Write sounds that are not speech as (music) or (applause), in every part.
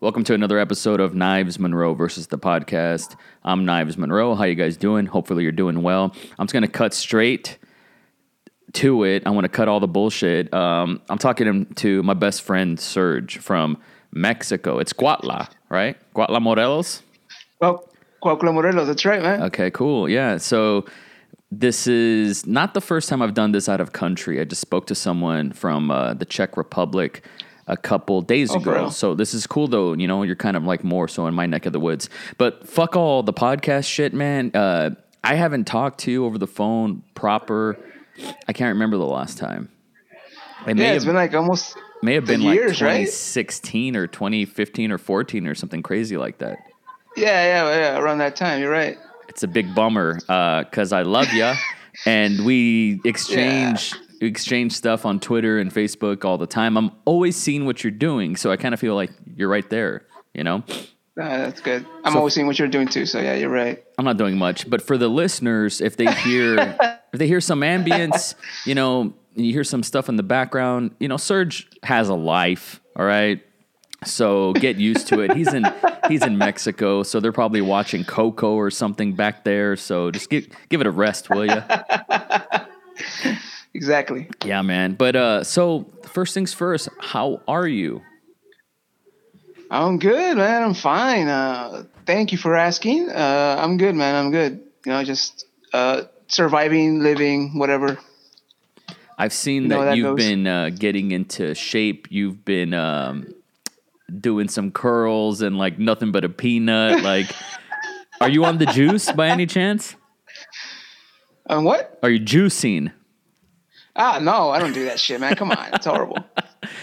Welcome to another episode of Knives Monroe versus the podcast. I'm Knives Monroe. How you guys doing? Hopefully you're doing well. I'm just gonna cut straight to it. I want to cut all the bullshit. Um, I'm talking to my best friend Serge from Mexico. It's Cuautla, right? Cuautla Morelos. Well, Cuautla Morelos. That's right, man. Okay, cool. Yeah. So this is not the first time I've done this out of country. I just spoke to someone from uh, the Czech Republic a couple days Oh, ago. bro. So this is cool though. You know, you're kind of like more so in my neck of the woods. But fuck all the podcast shit, man. Uh, I haven't talked to you over the phone proper. I can't remember the last time. It may yeah, have, it's been like almost may have been years, like right? 2016 or 2015 or 14 or something crazy like that. yeah, yeah, yeah, around that time. You're right. It's a big bummer because I love you, and we (laughs) exchange exchange stuff on Twitter and Facebook all the time. I'm always seeing what you're doing, so I kind of feel like you're right there. You know, Nah, that's good. I'm So- always seeing what you're doing too. So yeah, you're right. I'm not doing much, but for the listeners, if they hear (laughs) if they hear some ambience, you know, you hear some stuff in the background, you know, Serge has a life. All right. So get used to it. He's in he's in Mexico, so they're probably watching Coco or something back there. So just give give it a rest, will you? (laughs) Exactly. Yeah, man. But uh so first things first, how are you? I'm good, man. I'm fine. Uh, thank you for asking. Uh, I'm good, man. I'm good. You know, just uh, surviving, living, whatever. I've seen You that that you've goes. been uh, getting into shape. You've been um doing some curls and like nothing but a peanut. (laughs) Like are you on the juice by any chance? And what? Are you juicing? Ah, no, I don't do that shit, man. Come on, it's horrible. (laughs)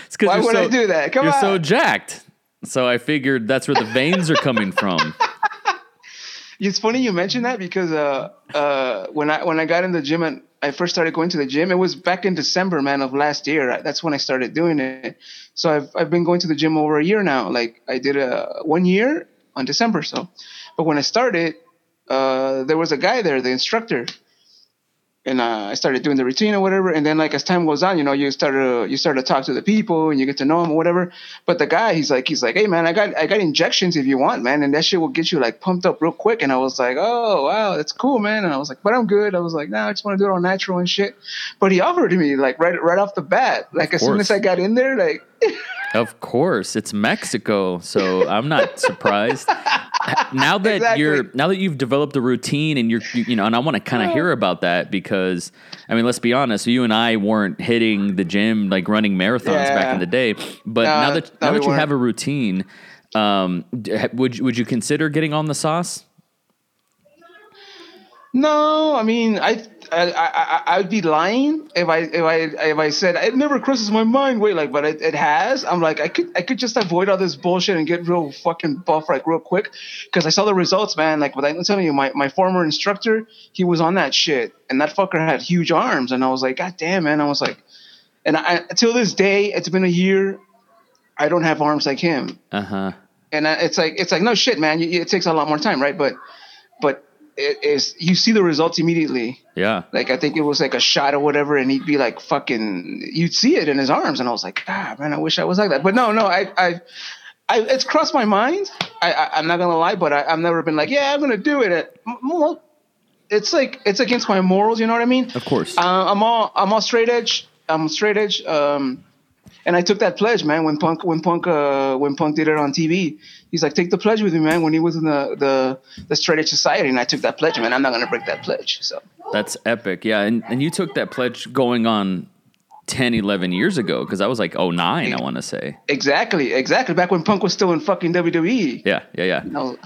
It's Why would I do that? Come on. you're on. so jacked. So I figured that's where the veins are coming from. (laughs) It's funny you mentioned that because uh, uh, when I when I got in the gym and I first started going to the gym, it was back in December, man, of last year. That's when I started doing it. So I've I've been going to the gym over a year now. Like I did a one year on December. So, but when I started, uh, there was a guy there, the instructor, and uh, I started doing the routine or whatever. And then like as time goes on, you know, you start to you start to talk to the people and you get to know them or whatever. But the guy, he's like, he's like, hey man, I got I got injections if you want, man, and that shit will get you like pumped up real quick. And I was like, oh wow, that's cool, man. And I was like, but I'm good. I was like, nah, I just want to do it all natural and shit. But he offered to me like right right off the bat, like as soon as I got in there, like. (laughs) Of course, it's Mexico, so I'm not surprised. (laughs) now that Exactly. you're now that you've developed a routine and you're you, you know, and I want to kind of hear about that because I mean, let's be honest, you and I weren't hitting the gym like running marathons back in the day, but No, now that now that you weren't. have a routine, um, would would you consider getting on the sauce? No, I mean, I, I, I, I- I'd be lying if I, if I, if I said it never crosses my mind. Wait, like, but it, it has. I'm like, I could, I could just avoid all this bullshit and get real fucking buff like real quick, because I saw the results, man. Like, but I'm telling you, my, my former instructor, he was on that shit, and that fucker had huge arms, and I was like, God damn, man. I was like, and I, till this day, it's been a year, I don't have arms like him Uh huh. and I, it's like it's like no shit, man. It takes a lot more time, right? But but it is you see the results immediately. Yeah. Like I think it was like a shot or whatever, and he'd be like fucking. You'd see it in his arms, and I was like, ah, man, I wish I was like that. But no, no, I I. I, it's crossed my mind. I, I, I'm not gonna lie, but I, I've never been like, yeah, I'm gonna do it. It- well, It's like it's against my morals. You know what I mean? Of course. Uh, I'm all I'm all straight edge. I'm straight edge. Um, and I took that pledge, man. When Punk when Punk uh, when Punk did it on TV, he's like, take the pledge with me, man. When he was in the the, the straight edge society, and I took that pledge, man. I'm not gonna break that pledge. So That's epic. Yeah. And, and you took that pledge going on 10, 11 years ago because I was like oh nine, I want to say. exactly, exactly. Back when Punk was still in fucking WWE. Yeah. Yeah. Yeah. No,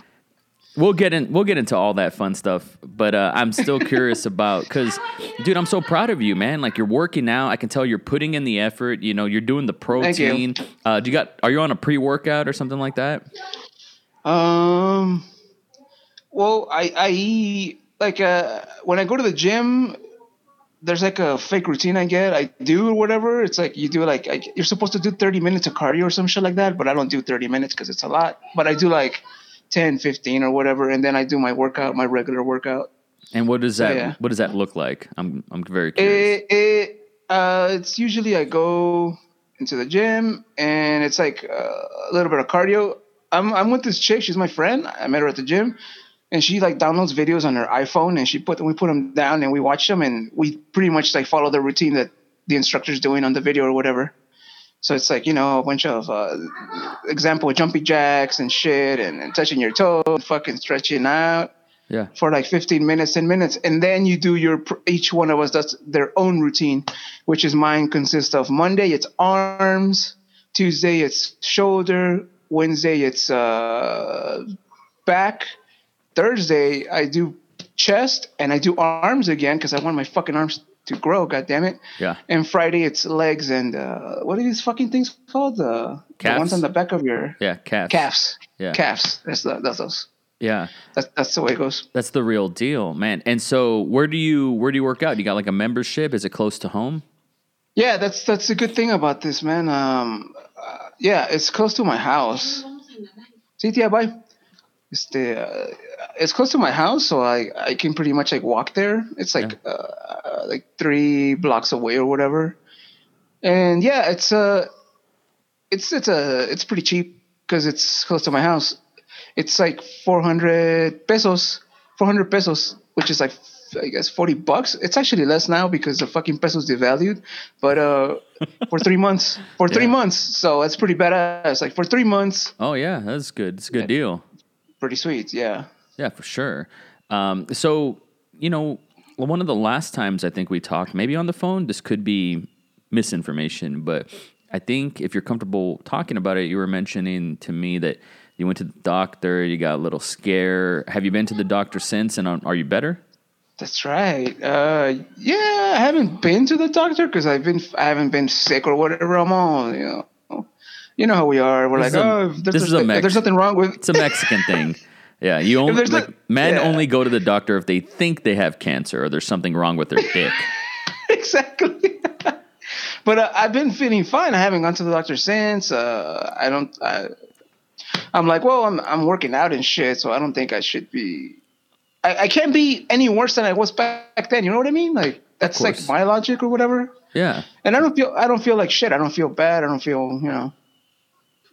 We'll get in. We'll get into all that fun stuff, but uh, I'm still curious about because, dude, I'm so proud of you, man. Like you're working out. I can tell you're putting in the effort. You know, you're doing the Thank you. protein. Uh, do you got? Are you on a pre-workout or something like that? Um, well, I I like uh when I go to the gym, there's like a fake routine I get. I do or whatever. It's like you do like I, you're supposed to do 30 minutes of cardio or some shit like that, but I don't do 30 minutes because it's a lot. But I do like 10, 15 or whatever, and then I do my workout, my regular workout. And what does that? yeah. What does that look like? I'm I'm very curious. It, it uh, it's usually I go into the gym and it's like uh, a little bit of cardio I'm I'm with this chick. She's my friend. I met her at the gym, and she like downloads videos on her iPhone, and she put we put them down and we watch them, and we pretty much like follow the routine that the instructor's doing on the video or whatever. So it's like you know a bunch of uh, example jumpy jacks and shit, and, and touching your toes, and fucking stretching out Yeah. for like 15 minutes, 10 minutes, and then you do your each one of us does their own routine, which is mine consists of Monday it's arms, Tuesday it's shoulder, Wednesday it's uh, back, Thursday I do chest and I do arms again because I want my fucking arms to grow. God damn it! Yeah. And Friday it's legs and uh, what are these fucking things called? The, the ones on the back of your Yeah. Calves. calves. Yeah. Calves. That's the, that's those. Yeah. That's that's the way it goes. That's the real deal, man. And so, where do you where do you work out? You got like a membership? Is it close to home? Yeah, that's that's the good thing about this, man. Um, uh, yeah, it's close to my house. Sí, tía, bye. Este, uh, it's close to my house, so I I can pretty much like walk there. It's like uh, uh, like three blocks away or whatever. And yeah, it's uh it's it's a it's pretty cheap because it's close to my house. It's like four hundred pesos, four hundred pesos, which is like I guess forty bucks. It's actually less now because the fucking peso's devalued. But uh, (laughs) for three months, for three Yeah. months, so that's pretty badass. Like for three months, Oh yeah, that's good. It's a good deal. Pretty sweet. Yeah. Yeah, for sure. Um, so, you know, one of the last times I think we talked, maybe on the phone, this could be misinformation, but I think if you're comfortable talking about it, you were mentioning to me that you went to the doctor, you got a little scare. Have you been to the doctor since, and are you better? That's right. Uh, yeah, I haven't been to the doctor because I've been I haven't been sick or whatever. I'm on, you know. You know how we are. We're This like, a- oh, there's, this is a Mex- there's nothing wrong with. It's a Mexican (laughs) thing. Yeah, you only like a- men yeah. only go to the doctor if they think they have cancer or there's something wrong with their dick. (laughs) exactly. (laughs) but uh, I've been feeling fine. I haven't gone to the doctor since. Uh, I don't. I, I'm like, well, I'm I'm working out and shit, so I don't think I should be. I, I can't be any worse than I was back then. You know what I mean? Like that's like my logic or whatever. Yeah. And I don't feel I don't feel like shit. I don't feel bad. I don't feel you know.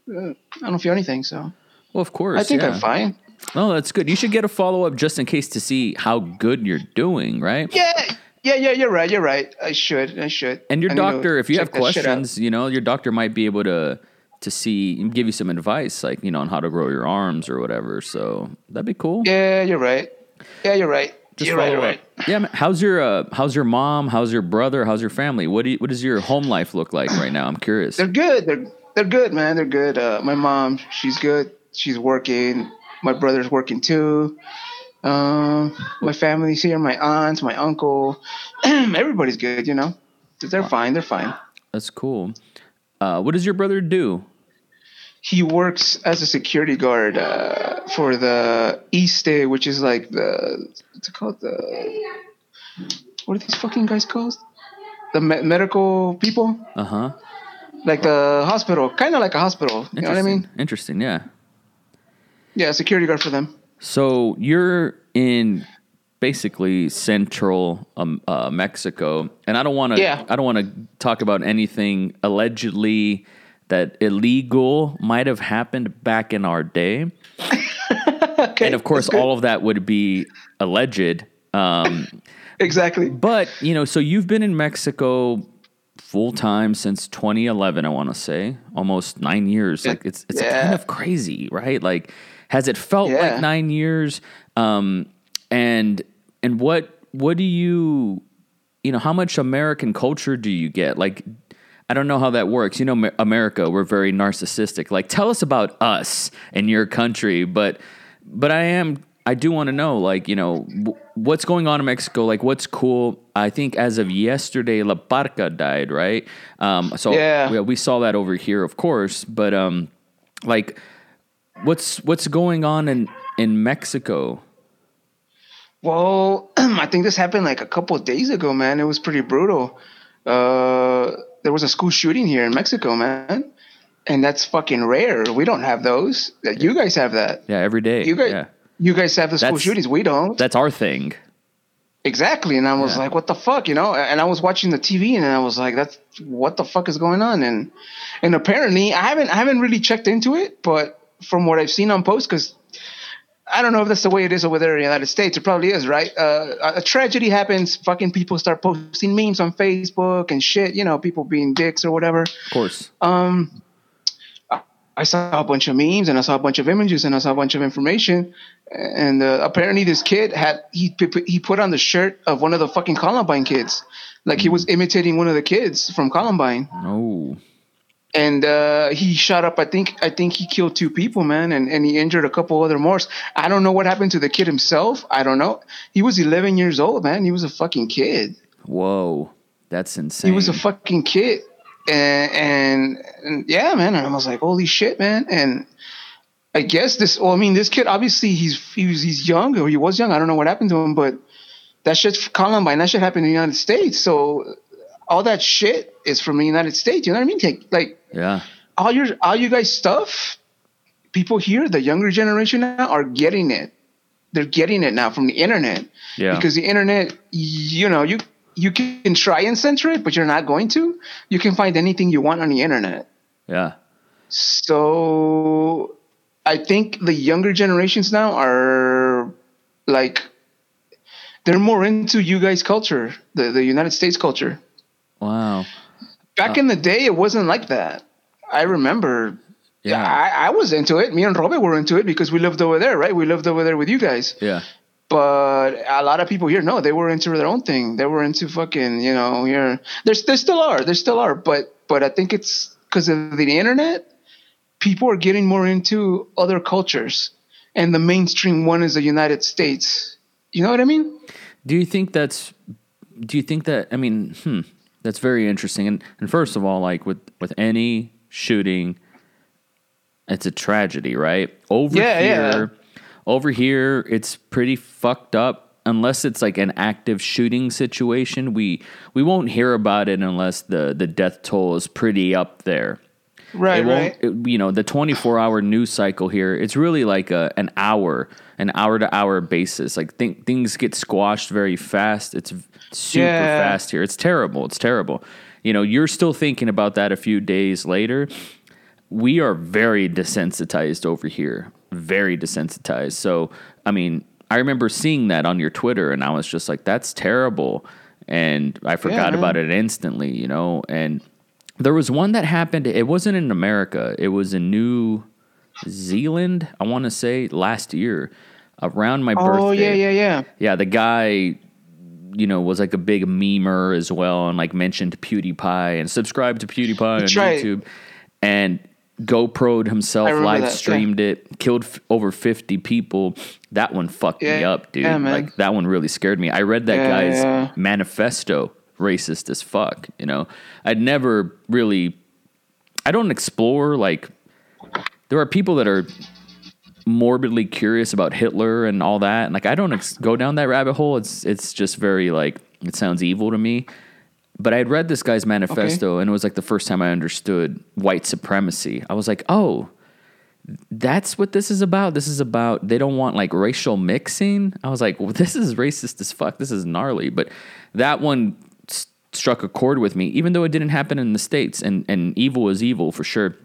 Uh, I don't feel anything. So Well, of course. I think yeah. I'm fine. Oh, that's good. You should get a follow up just in case to see how good you're doing, right? Yeah. Yeah, yeah, you're right. You're right. I should. I should. And your I doctor, if you have check that shit out. questions, you know, your doctor might be able to to see give you some advice, like you know, on how to grow your arms or whatever. So that'd be cool. Yeah, you're right. Yeah, you're right. Just you're right. You're up. right. Yeah. man. How's your uh, How's your mom? How's your brother? How's your family? What do you, What does your home life look like right now? I'm curious. They're good. They're they're good, man. They're good. Uh, my mom, she's good. She's working. My brother's working too. Um, my family's here. My aunts, my uncle, (clears throat) everybody's good. You know, they're fine. They're fine. That's cool. Uh, what does your brother do? He works as a security guard uh, for the ISSSTE, which is like the what's it called? The what are these fucking guys called? The me- medical people, Uh huh. Like the hospital, kind of like a hospital. You know what I mean? Interesting. Yeah. Yeah, security guard for them. So you're in basically central um, uh, Mexico, and I don't want to. Yeah. I don't want to talk about anything allegedly that illegal might have happened back in our day, (laughs) Okay, and of course, all of that would be alleged. Um, (laughs) exactly. but you know, so you've been in Mexico full time since 2011. I want to say almost nine years. Like it's it's Yeah. kind of crazy, right? Like, has it felt Yeah. like nine years? Um, and and what what do you you know how much American culture do you get? Like, I don't know how that works. You know, America, we're very narcissistic. Like, tell us about us and your country. But but I am I do want to know, like, you know, w- what's going on in Mexico? Like, what's cool? I think as of yesterday, La Parca died, right? Um, so Yeah. we, we saw that over here, of course. But um, like, what's what's going on in in Mexico? Well, (clears throat) I think this happened like a couple of days ago, man. It was pretty brutal. Uh, there was a school shooting here in Mexico, man, and that's fucking rare. We don't have those. That You guys have that. Yeah, every day. You guys, yeah, you guys have the school That's- shootings. We don't. that's our thing. Exactly. And I was Yeah. like, what the fuck, you know? And I was watching the TV and I was like, that's what the fuck is going on? And and apparently I haven't I haven't really checked into it, but from what I've seen on posts, because I don't know if that's the way it is over there in the United States. It probably is, right? Uh, a tragedy happens, fucking people start posting memes on Facebook and shit. You know, people being dicks or whatever. Of course. Um, I saw a bunch of memes and I saw a bunch of images and I saw a bunch of information. And uh, apparently, this kid had he he put on the shirt of one of the fucking Columbine kids, like he was imitating one of the kids from Columbine. Oh. And uh, he shot up. I think I think he killed two people, man, and, and he injured a couple other more. I don't know what happened to the kid himself. I don't know. He was 11 years old, man. He was a fucking kid. Whoa, that's insane. He was a fucking kid and, and, and yeah, man, and I was like, holy shit, man, and I guess this. Well, I mean, this kid obviously he's he's he's young or he was young. I don't know what happened to him, but that shit Columbine that shit happened in the United States. So all that shit is from the United States. You know what I mean? Like, like yeah, all your all you guys stuff. People here, the younger generation now, are getting it. They're getting it now from the internet. Yeah. Because the internet, you know, you you can try and censor it, but you're not going to. You can find anything you want on the internet. Yeah. So I think the younger generations now are like they're more into you guys culture, the, the United States culture. Wow. Back uh, in the day it wasn't like that. I remember yeah, I, I was into it. Me and Robert were into it because we lived over there, right? We lived over there with you guys. Yeah. But a lot of people here, no, they were into their own thing. They were into fucking, you know, here. There's, there still are, there still are, but, but I think it's because of the internet. People are getting more into other cultures, and the mainstream one is the United States. You know what I mean? Do you think that's? Do you think that? I mean, hmm, that's very interesting. And and first of all, like with with any shooting, it's a tragedy, right? Over yeah, here. Yeah over here, it's pretty fucked up. Unless it's like an active shooting situation, we we won't hear about it unless the the death toll is pretty up there. Right, it right. It, you know, the 24 hour news cycle here, it's really like a, an hour, an hour to hour basis. Like th- things get squashed very fast. It's super yeah. fast here. It's terrible. It's terrible. You know, you're still thinking about that a few days later. We are very desensitized over here very desensitized. So, I mean, I remember seeing that on your Twitter and I was just like, that's terrible. And I forgot yeah, about it instantly, you know? And there was one that happened, it wasn't in America, it was in New Zealand, I want to say last year around my birthday. Oh, yeah, yeah, yeah. Yeah, the guy you know, was like a big memer as well and like mentioned PewDiePie and subscribed to PewDiePie That's on right. YouTube. And GoPro'd himself, live streamed yeah. it, killed f- over 50 people. That one fucked yeah. me up, dude. Yeah, like that one really scared me. I read that guy's manifesto, racist as fuck, you know. I'd never really I don't explore like there are people that are morbidly curious about Hitler and all that. And like I don't ex- go down that rabbit hole. It's it's just very like it sounds evil to me. But I had read this guy's manifesto, okay. and it was like the first time I understood white supremacy. I was like, oh, that's what this is about. This is about they don't want like racial mixing. I was like, well, this is racist as fuck. This is gnarly. But that one st- struck a chord with me, even though it didn't happen in the states. And and evil is evil for sure.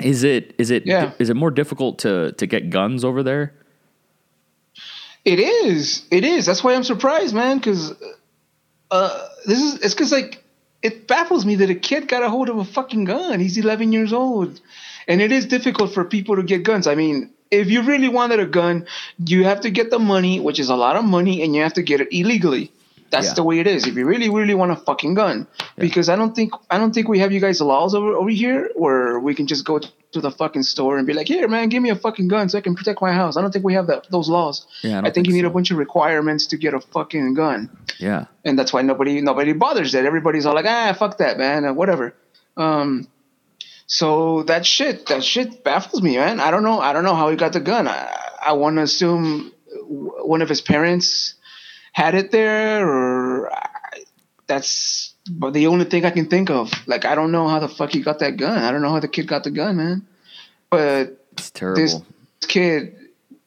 Is it is it yeah. is it more difficult to to get guns over there? It is. It is. That's why I'm surprised, man. Because uh, uh, this is it's because like it baffles me that a kid got a hold of a fucking gun. He's 11 years old, and it is difficult for people to get guns. I mean, if you really wanted a gun, you have to get the money, which is a lot of money, and you have to get it illegally. That's yeah. the way it is. If you really, really want a fucking gun, yeah. because I don't think I don't think we have you guys laws over over here where we can just go to the fucking store and be like, here, man, give me a fucking gun so I can protect my house. I don't think we have that those laws. Yeah, I, I think, think, you need a bunch of requirements to get a fucking gun. Yeah, and that's why nobody nobody bothers that. Everybody's all like, ah, fuck that, man, uh, whatever. Um, so that shit, that shit baffles me, man. I don't know. I don't know how he got the gun. I, I want to assume one of his parents had it there, or that's but the only thing I can think of. Like I don't know how the fuck he got that gun. I don't know how the kid got the gun, man. But it's terrible. This kid,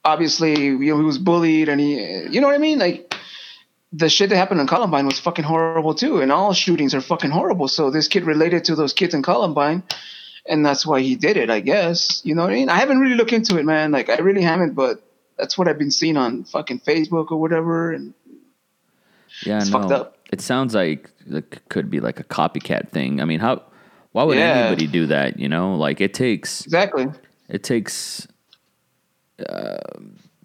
obviously, you know, he was bullied, and he, you know what I mean, like. The shit that happened in Columbine was fucking horrible too, and all shootings are fucking horrible. So this kid related to those kids in Columbine, and that's why he did it. I guess you know what I mean. I haven't really looked into it, man. Like I really haven't, but that's what I've been seeing on fucking Facebook or whatever, and Yeah, It's no. fucked up. It sounds like it could be like a copycat thing. I mean, how? Why would Yeah. anybody do that? You know, like it takes exactly. it takes. Uh,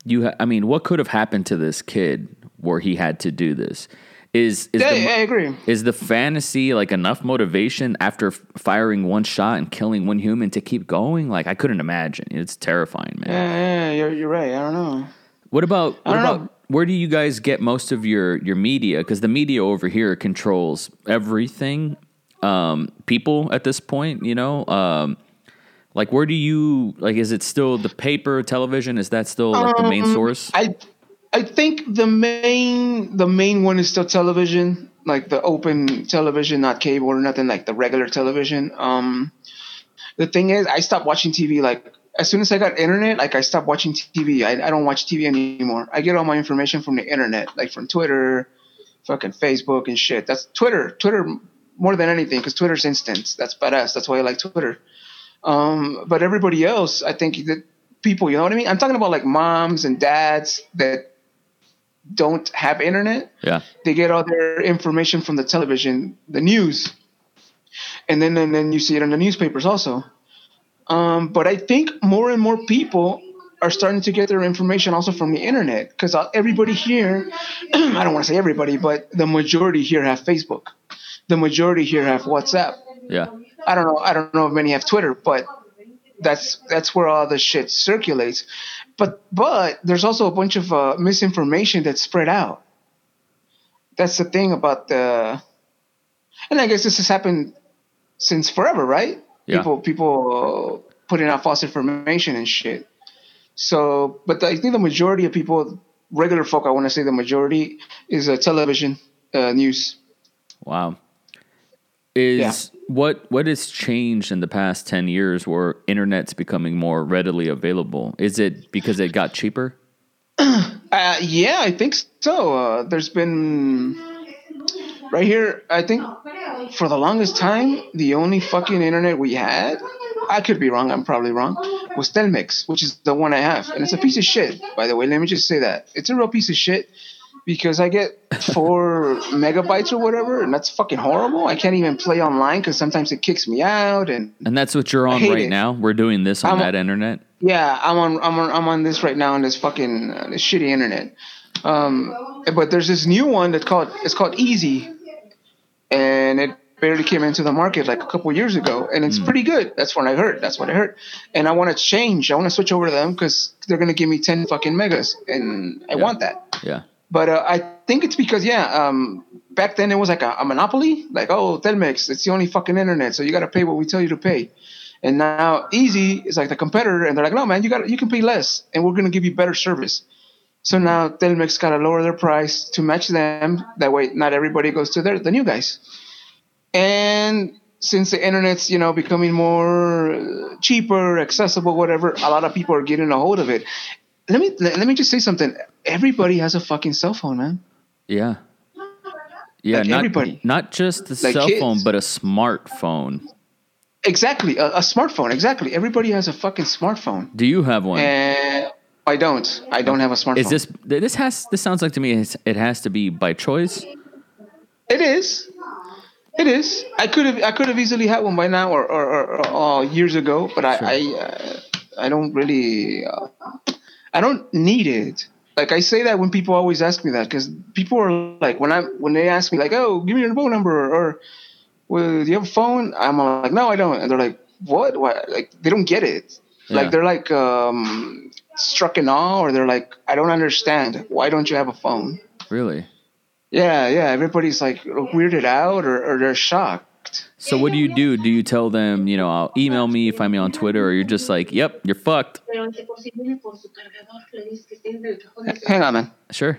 you, ha- I mean, what could have happened to this kid where he had to do this? Is is Yeah, the, I agree. is the fantasy like enough motivation after f- firing one shot and killing one human to keep going? Like I couldn't imagine. It's terrifying, man. Yeah, yeah, you're you're right. I don't know. What about what about know. Where do you guys get most of your your media? Because the media over here controls everything. Um, people at this point, you know, um, like where do you like? Is it still the paper, television? Is that still like the main source? I I think the main the main one is still television, like the open television, not cable or nothing like the regular television. Um, the thing is, I stopped watching TV like as soon as I got internet. Like I stopped watching TV. I, I don't watch TV anymore. I get all my information from the internet, like from Twitter, fucking Facebook and shit. That's Twitter. Twitter more than anything because Twitter's instant. That's badass. That's why I like Twitter. Um, but everybody else, I think that people, you know what I mean? I'm talking about like moms and dads that don't have internet. yeah, They get all their information from the television, the news, and then and then you see it in the newspapers also. Um, but I think more and more people are starting to get their information also from the internet because everybody here, (clears throat) I don't want to say everybody, but the majority here have Facebook. The majority here have WhatsApp. yeah, I don't know. I don't know if many have Twitter, but that's that's where all the shit circulates. But but there's also a bunch of uh, misinformation that's spread out. That's the thing about the, and I guess this has happened since forever, right? Yeah. People people putting out false information and shit. So, but I think the majority of people, regular folk, I want to say the majority is uh, television uh, news. wow. Is Yeah. what what has changed in the past ten years where internet's becoming more readily available? Is it because it got cheaper? (clears throat) Uh, yeah, I think so. Uh, there's been right here. I think for the longest time, the only fucking internet we had, I could be wrong. I'm probably wrong. Was Telmex, which is the one I have, and it's a piece of shit. By the way, let me just say that it's a real piece of shit because I get four (laughs) megabytes or whatever, and that's fucking horrible. I can't even play online because sometimes it kicks me out and And that's what you're on right it. now. We're doing this on I'm- that internet. Yeah, I'm on I'm on I'm on this right now on this fucking uh, this shitty internet. Um, but there's this new one that's called it's called Izzi, and it barely came into the market like a couple years ago, and it's pretty good. That's what I heard. That's what I heard, and I want to change. I want to switch over to them because they're gonna give me ten fucking megas, and I Yeah. want that. Yeah. But uh, I think it's because yeah, um, back then it was like a, a monopoly. Like oh, Telmex, it's the only fucking internet, so you got to pay what we tell you to pay. And now Izzi is like the competitor, and they're like, no man, you got you can pay less, and we're gonna give you better service. So now Telmex got to lower their price to match them. That way, not everybody goes to their the new guys. And since the internet's you know becoming more uh, cheaper, accessible, whatever, a lot of people are getting a hold of it. Let me let, me just say something. Everybody has a fucking cell phone, man. Yeah. Yeah, Like not everybody. not just the Like cell kids. phone, but a smartphone. Exactly, a, a smartphone. Exactly, everybody has a fucking smartphone. Do you have one? And I don't. I don't have a smartphone. Is this this has this sounds like to me it's, it has to be by choice? It is. It is. I could have. I could have easily had one by now, or or, or, or years ago. But I I, uh, I don't really. Uh, I don't need it. Like I say that when people always ask me that, because people are like when I when they ask me like, oh, give me your phone number, or well, do you have a phone? I'm like, no, I don't. And they're like, what? What? Like they don't get it. Yeah. Like they're like um, struck in awe, or they're like, I don't understand. Why don't you have a phone? Really? Yeah, yeah. Everybody's like weirded out or, or they're shocked. So what do you do? Do you tell them, you know, I'll email me, find me on Twitter, or you're just like, yep, you're fucked? Pero anteposible por su cargador, le dices que esté en el cajón de su Hang on, man. Sure.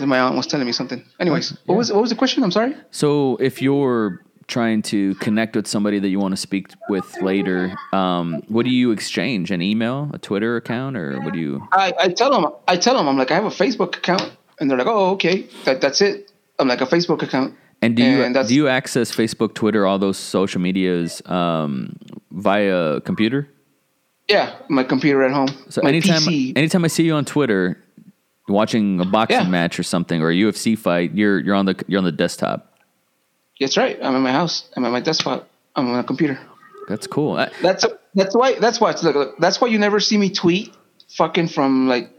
My aunt was telling me something. Anyways, Yeah. what was what was the question? I'm sorry. So if you're trying to connect with somebody that you want to speak with later, um, what do you exchange? An email, a Twitter account, or what do you? I, I tell them I tell them I'm like I have a Facebook account, and they're like, oh okay, that that's it. I'm like a Facebook account. And do you And that's- do you access Facebook, Twitter, all those social medias um, via computer? Yeah, my computer at home. So my anytime PC. anytime I see you on Twitter watching a boxing Yeah. match or something or a UFC fight, you're you're on the you're on the desktop. That's right. I'm at my house. I'm at my desktop. I'm on a computer. That's cool. I, That's that's why that's why look, look that's why you never see me tweet fucking from like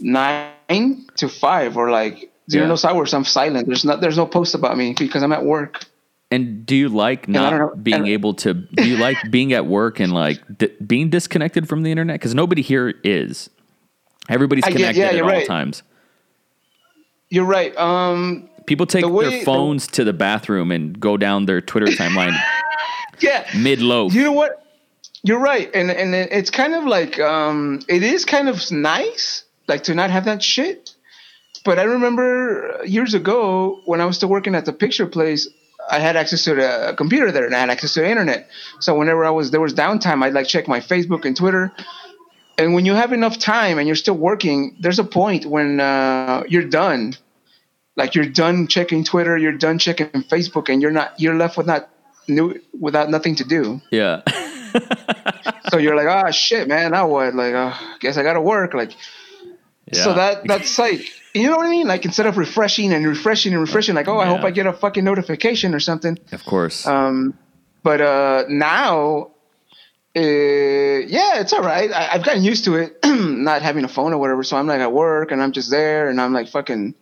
nine to five or like zero Yeah. no hours. I'm silent. There's not there's no post about me because I'm at work. and do you like not don't know- I being able to? Do you like (laughs) being at work and like di- being disconnected from the internet? Because nobody here is. Everybody's I connected yeah, at all times. You're right. Um People take The way- their the- phones to the bathroom and go down their Twitter timeline (laughs) yeah. mid low. You know what? You're right, and and it's kind of like um, it is kind of nice, like to not have that shit. But I remember years ago when I was still working at the picture place, I had access to a computer there, and I had access to the internet. So whenever I was there was downtime, I'd like check my Facebook and Twitter. And when you have enough time and you're still working, there's a point when uh, you're done. Like you're done checking Twitter, you're done checking Facebook, and you're not you're left with not new without nothing to do. yeah. (laughs) So you're like, ah, shit, man. Now what? Like, uh, guess I gotta work. Like, so that that's (laughs) like, you know what I mean? Like, instead of refreshing and refreshing and refreshing, like, oh, I hope I get a fucking notification or something. Of course. Um, but uh, now, uh, yeah, it's all right. I, I've gotten used to it, (clears throat) not having a phone or whatever. So I'm like at work and I'm just there and I'm like fucking.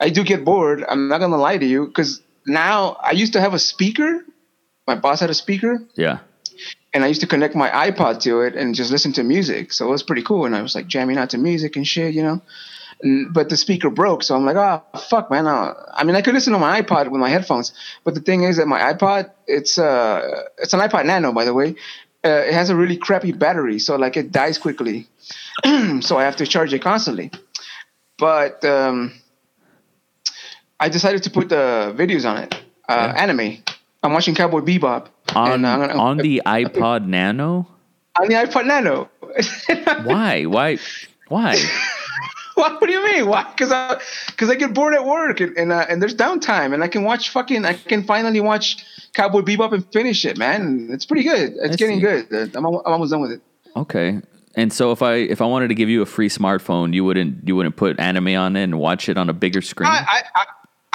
I do get bored. I'm not gonna lie to you because now I used to have a speaker. My boss had a speaker yeah. and I used to connect my iPod to it and just listen to music. So it was pretty cool. And I was like jamming out to music and shit, you know. And, but the speaker broke, so I'm like, oh fuck, man. Uh, I mean, I could listen to my iPod with my headphones, but the thing is that my iPod, it's uh, it's an iPod Nano, by the way. Uh, it has a really crappy battery, so like it dies quickly. (clears throat) so I have to charge it constantly. But um, I decided to put the videos on it, uh, Yeah. anime. I'm watching Cowboy Bebop On gonna- on the iPod Nano. (laughs) on the iPod Nano. (laughs) Why? Why? Why? what, (laughs) what do you mean? Why? Because I because I get bored at work and and, uh, and there's downtime and I can watch fucking I can finally watch Cowboy Bebop and finish it, man. It's pretty good. It's I getting see. good. Uh, I'm, I'm almost done with it. Okay. And so if I if I wanted to give you a free smartphone, you wouldn't you wouldn't put anime on it and watch it on a bigger screen. I I,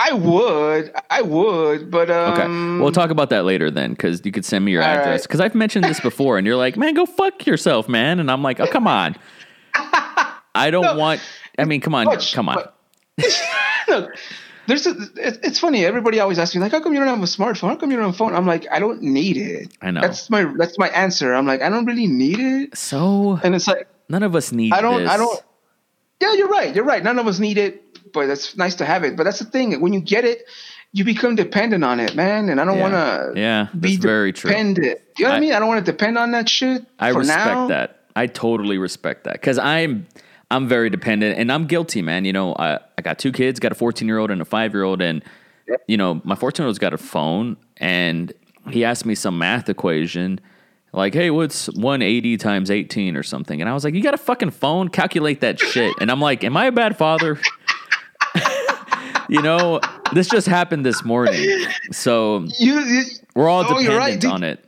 I, would I would, but Okay, um, we'll talk about that later then, because you could send me your address. right. Because I've mentioned this before, and you're like, "Man, go fuck yourself, man," and I'm like, "Oh, come on." (laughs) I don't No. want. I mean, come on, Much, come on. but- (laughs) Look, there's a, it, it's funny. Everybody always asks me like, "How come you don't have a smartphone? How come you don't have a phone?" I'm like, I don't need it. I know. That's my that's my answer. I'm like, I don't really need it, So and it's like none of us need. I don't. This. I don't. Yeah, you're right. You're right. None of us need it, but it's nice to have it. But that's the thing. When you get it, you become dependent on it, man. And I don't Yeah. want to. Yeah, be very true. dependent. You know what I, I- mean? I don't want to depend on that shit. I for respect now. that. I totally respect that because I'm I'm very dependent and I'm guilty, man. You know, I, I got two kids, got a 14 year old and a five year old, and you know, my 14 year old's got a phone, and he asked me some math equation. Like, hey, what's 180 times 18 or something? And I was like, you got a fucking phone? Calculate that shit. And I'm like, am I a bad father? You know, this just happened this morning. So You, you, we're all Oh, you're right, dependent dude. on it.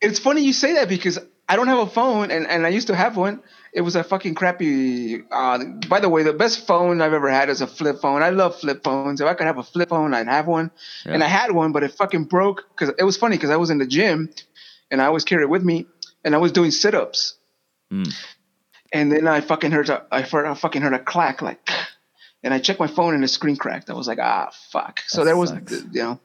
it's funny you say that because I don't have a phone, and, and I used to have one. It was a fucking crappy. Uh, by the way, the best phone I've ever had is a flip phone. I love flip phones. If I could have a flip phone, I'd have one. And I had one, but it fucking broke because it was funny because I was in the gym, and I always carry it with me, and I was doing sit ups, Hmm. and then I fucking heard a, I, heard, I fucking heard a clack like, and I checked my phone and the screen cracked. I was like, ah, fuck. So That there was, you know,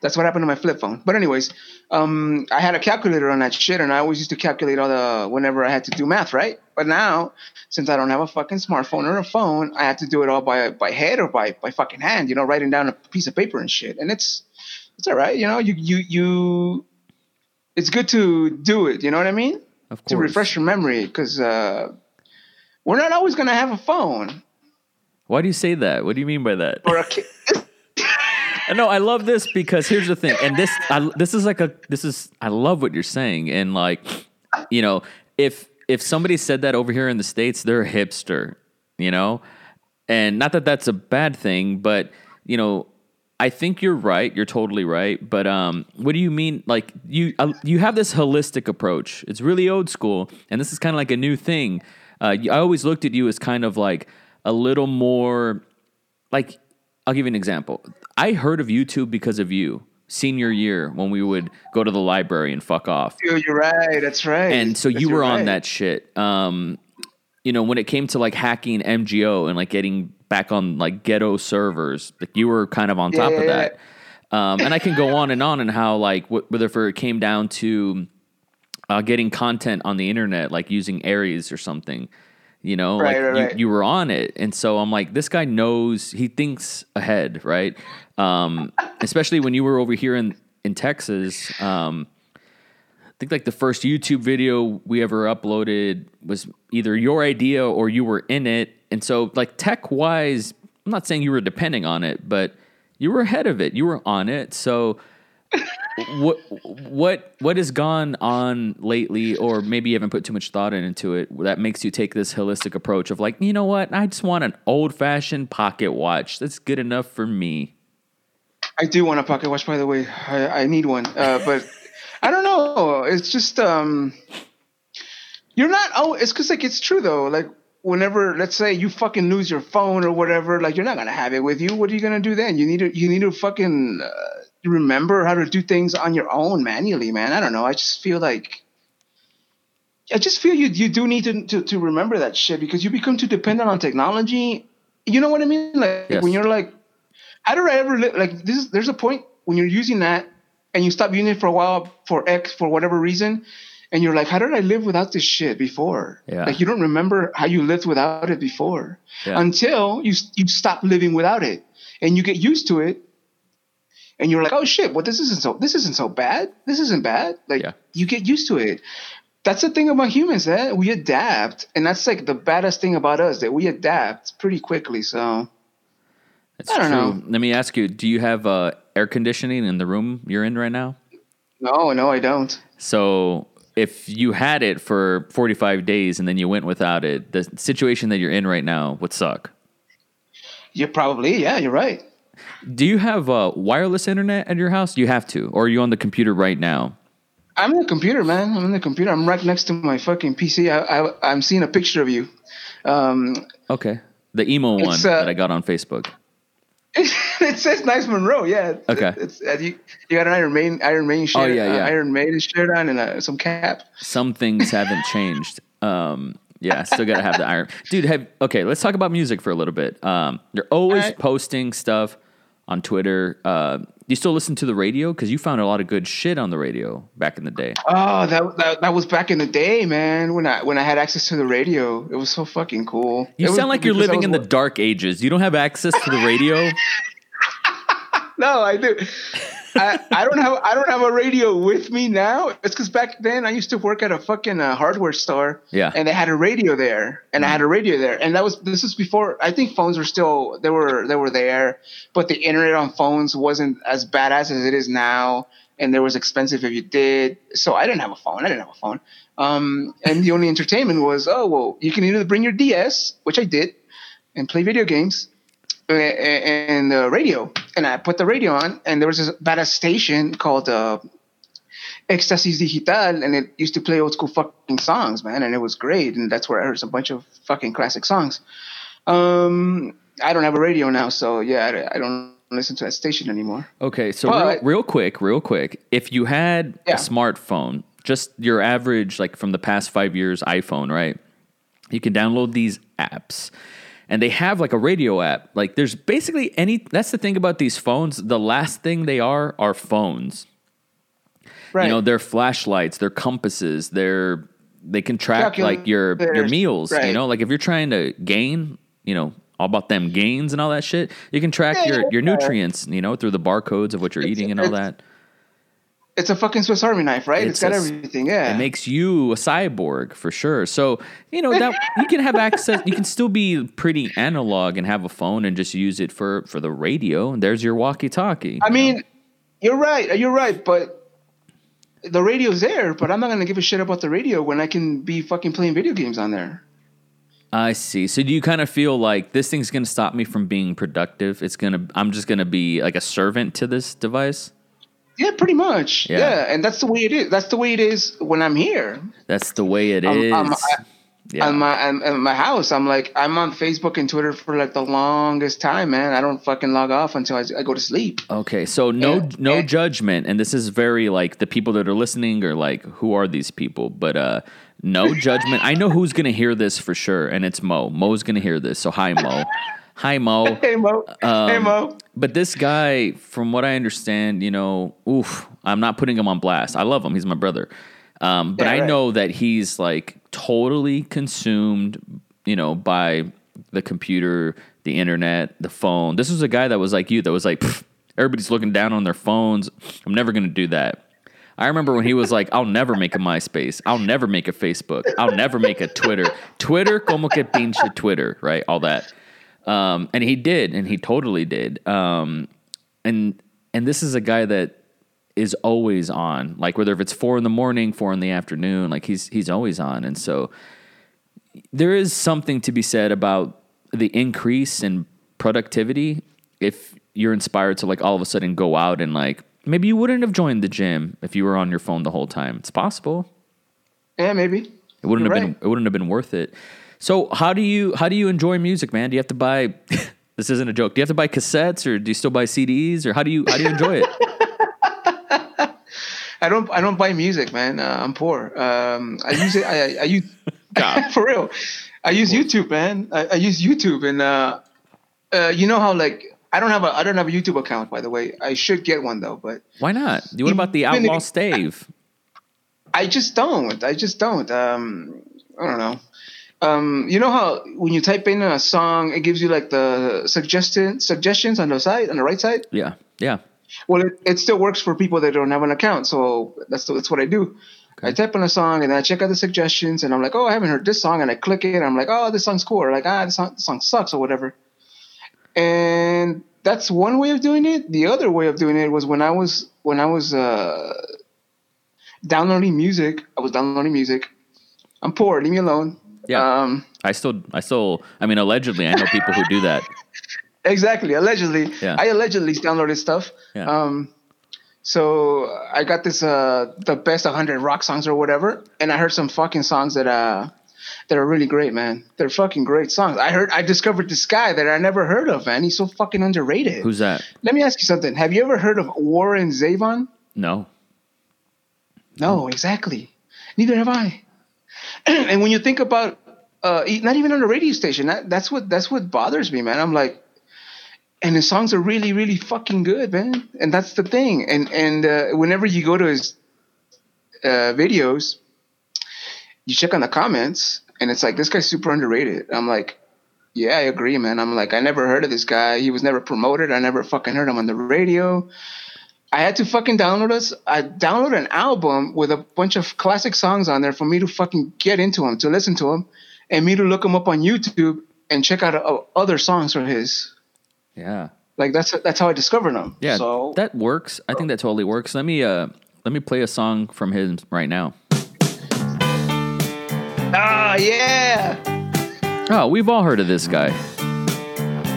that's what happened to my flip phone. But anyways, um, I had a calculator on that shit, and I always used to calculate all the whenever I had to do math, right? But now, since I don't have a fucking smartphone or a phone, I have to do it all by by head or by by fucking hand, you know, writing down a piece of paper and shit. And it's it's all right, you know. You you you, it's good to do it. You know what I mean? Of course. To refresh your memory, because uh, we're not always gonna have a phone Why do you say that? What do you mean by that? or a kid. (laughs) No, I love this because here's the thing, and this I, this is like a this is I love what you're saying, and like you know if if somebody said that over here in the states, they're a hipster, you know, and not that that's a bad thing, but you know I think you're right. You're totally right. But um, what do you mean? Like you uh, you have this holistic approach. It's really old school, and this is kind of like a new thing. Uh, I always looked at you as kind of like a little more like. I'll give you an example. I heard of YouTube because of you. Senior year when we would go to the library and fuck off. Dude, you're right. That's right. And so That's- you were on that shit. Um, you know, when it came to like hacking MGO and like getting back on like ghetto servers, like you were kind of on top of Yeah. that. Um, and I can go on and on and how like wh- whether for it came down to uh, getting content on the internet, like using Ares or something, you know, Right, like right, you, right. you were on it. And so I'm like, this guy knows, he thinks ahead, right? Um, (laughs) especially when you were over here in, in Texas. Um, I think like the first YouTube video we ever uploaded was either your idea or you were in it. And so like tech wise, I'm not saying you were depending on it, but you were ahead of it. You were on it. So what what what has gone on lately or maybe you haven't put too much thought into it that makes you take this holistic approach of like, you know what? I just want an old-fashioned pocket watch. That's good enough for me. I do want a pocket watch, by the way. I, I need one, uh, but I don't know. It's just um, you're not. Oh, it's because like it's true though. Like whenever, let's say you fucking lose your phone or whatever, like you're not gonna have it with you. What are you gonna do then? You need to you need to fucking uh, remember how to do things on your own manually, man. I don't know. I just feel like. I just feel you you do need to, to, to remember that shit because you become too dependent on technology. You know what I mean? Like Yes. when you're like how did I ever li- like this? Is, there's a point when you're using that and you stop using it for a while for X for whatever reason, and you're like, how did I live without this shit before? Yeah. Like you don't remember how you lived without it before Yeah. until you you stop living without it and you get used to it. And you're like, oh shit, well this isn't so this isn't so bad. This isn't bad. Like Yeah. you get used to it. That's the thing about humans, eh? We adapt, and that's like the baddest thing about us that we adapt pretty quickly. So That's I don't true. know. Let me ask you, do you have uh, air conditioning in the room you're in right now? no, no, I don't. So if you had it for 45 days and then you went without it, the situation that you're in right now would suck. You probably, yeah, you're right. Do you have uh, wireless internet at your house? You have to, or are you on the computer right now? I'm in the computer, man. I'm in the computer. I'm right next to my fucking PC. I, I, I'm seeing a picture of you. Um, Okay, the emo one uh, that I got on Facebook. (laughs) it says Nice Monroe. Yeah. Okay. It's, uh, you, you got an Iron Maiden, Iron Maiden shirt, Oh, yeah, uh, yeah. Iron Maiden shirt on, and uh, some cap. Some things haven't (laughs) changed. Um, yeah, still gotta have the iron, dude. Have okay. Let's talk about music for a little bit. Um, you're always Alright. posting stuff on Twitter. Uh, do you still listen to the radio? Because you found a lot of good shit on the radio back in the day. Oh, that, that that was back in the day, man. When I when I had access to the radio, it was so fucking cool. You It was sound like you're living in the dark ages. You don't have access to the radio. (laughs) No, I do. I, I don't have I don't have a radio with me now. It's because back then I used to work at a fucking uh, hardware store. Yeah. And they had a radio there, and I had a radio there, and that was this is before I think phones were still they were they were there, but the internet on phones wasn't as badass as it is now, and there was expensive if you did. So I didn't have a phone. I didn't have a phone. Um, and the only entertainment was oh well, you can either bring your DS, which I did, and play video games, and the radio. And I put the radio on, and there was this badass station called uh, Digital, and it used to play old school fucking songs, man, and it was great. And that's where I heard a bunch of fucking classic songs. Um, I don't have a radio now, so yeah, I, I don't listen to that station anymore. Okay, so But- real, real quick, real quick. If you had Yeah. a smartphone, just your average, like from the past five years iPhone, right? You can download these apps, and they have like a radio app. Like, there's basically any. That's the thing about these phones. The last thing they are are phones. Right. You know, they're flashlights, they're compasses, they're they can track like your your meals. You know, like if you're trying to gain, you know, all about them gains and all that shit, you can track Yeah, your your nutrients. You know, through the barcodes of what you're eating and all that. It's a fucking Swiss Army knife, right? It's it's got a everything. Yeah. It makes you a cyborg for sure. So you know that (laughs) you can have access. You can still be pretty analog and have a phone and just use it for for the radio. And there's your walkie-talkie. I mean, you're right. You're right, but the radio's there. But I'm not gonna give a shit about the radio when I can be fucking playing video games on there. I see. So do you kind of feel like this thing's going to stop me from being productive? It's going to I'm just going to be like a servant to this device? Yeah, pretty much. Yeah. Yeah. and that's the way it is. That's the way it is when I'm here. That's the way it is. I'm- I'm- I- yeah. At my my house, I'm like I'm on Facebook and Twitter for like the longest time, man. I don't fucking log off until I, I go to sleep. Okay, so no And- no and- judgment, and this is very like the people that are listening are like, who are these people? But uh, no (laughs) judgment. I know who's gonna hear this for sure, and it's Mo. Mo's gonna hear this, so hi Mo, (laughs) hi Mo. (laughs) Hey Mo, Um, hey Mo. But this guy, from what I understand, you know, oof, I'm not putting him on blast. I love him; he's my brother. Um, but Yeah, I right. know that he's like totally consumed, you know, by the computer, the internet, the phone. This was a guy that was like you, that was like, everybody's looking down on their phones. I'm never going to do that. I remember when he was like, I'll never make a MySpace. I'll never make a Facebook. I'll never make a Twitter. Twitter, como que pinche Twitter, right? All that. Um, and he did, and he totally did. Um, and and this is a guy that is always on, like whether if it's four in the morning, four in the afternoon, like he's he's always on. And so there is something to be said about the increase in productivity if you're inspired to like all of a sudden go out and like maybe you wouldn't have joined the gym if you were on your phone the whole time. It's possible. Yeah, maybe. It wouldn't You're have right. been it wouldn't have been worth it. So how do you how do you enjoy music, man? Do you have to buy (laughs) this isn't a joke. Do you have to buy cassettes or do you still buy CDs or how do you how do you enjoy it? (laughs) I don't I don't buy music, man. Uh, I'm poor. Um, I use it. I, I use (laughs) for real. I use YouTube, man. I, I use YouTube, and uh, uh, you know how like I don't have a I don't have a YouTube account, by the way. I should get one though, but Why not? What about the Outlaw Stave? I just don't. I just don't. Um, I don't know. Um, you know how when you type in a song, it gives you like the suggestion suggestions on the side on the right side. Yeah. Yeah. Well, it, it still works for people that don't have an account, so that's that's what I do. I type in a song and then I check out the suggestions, and I'm like, oh, I haven't heard this song, and I click it, and I'm like, oh, this song's cool, or like, ah, this song, this song sucks, or whatever. And that's one way of doing it. The other way of doing it was when I was when I was uh, downloading music. I was downloading music. I'm poor. Leave me alone. Yeah. Um, I still I still I mean allegedly I know people who do that. (laughs) Exactly. Allegedly, Yeah. I allegedly downloaded stuff. Yeah. Um, so I got this uh the best 100 rock songs or whatever, and I heard some fucking songs that uh that are really great, man. They're fucking great songs. I heard I discovered this guy that I never heard of, man. He's so fucking underrated. Who's that? Let me ask you something. Have you ever heard of Warren Zevon? No. No, exactly. Neither have I. (clears throat) and when you think about uh, not even on the radio station, that, that's what that's what bothers me, man. I'm like, and his songs are really, really fucking good, man. And that's the thing. And and uh, whenever you go to his uh, videos, you check on the comments, and it's like this guy's super underrated. I'm like, yeah, I agree, man. I'm like, I never heard of this guy. He was never promoted. I never fucking heard him on the radio. I had to fucking download us. I downloaded an album with a bunch of classic songs on there for me to fucking get into him, to listen to him, and me to look him up on YouTube and check out uh, other songs from his. Yeah. Like that's that's how I discovered him. Yeah. So that works. I think that totally works. Let me uh let me play a song from him right now. ah yeah, Oh, we've all heard of this guy.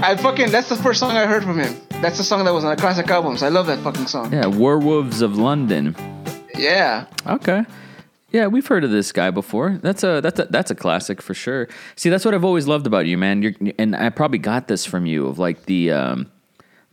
I fucking that's the first song I heard from him. That's the song that was on the classic albums. I love that fucking song. Yeah, Werewolves of London. Yeah. Okay. Yeah, we've heard of this guy before. That's a that's a that's a classic for sure. See, that's what I've always loved about you, man. You're, and I probably got this from you of like the um,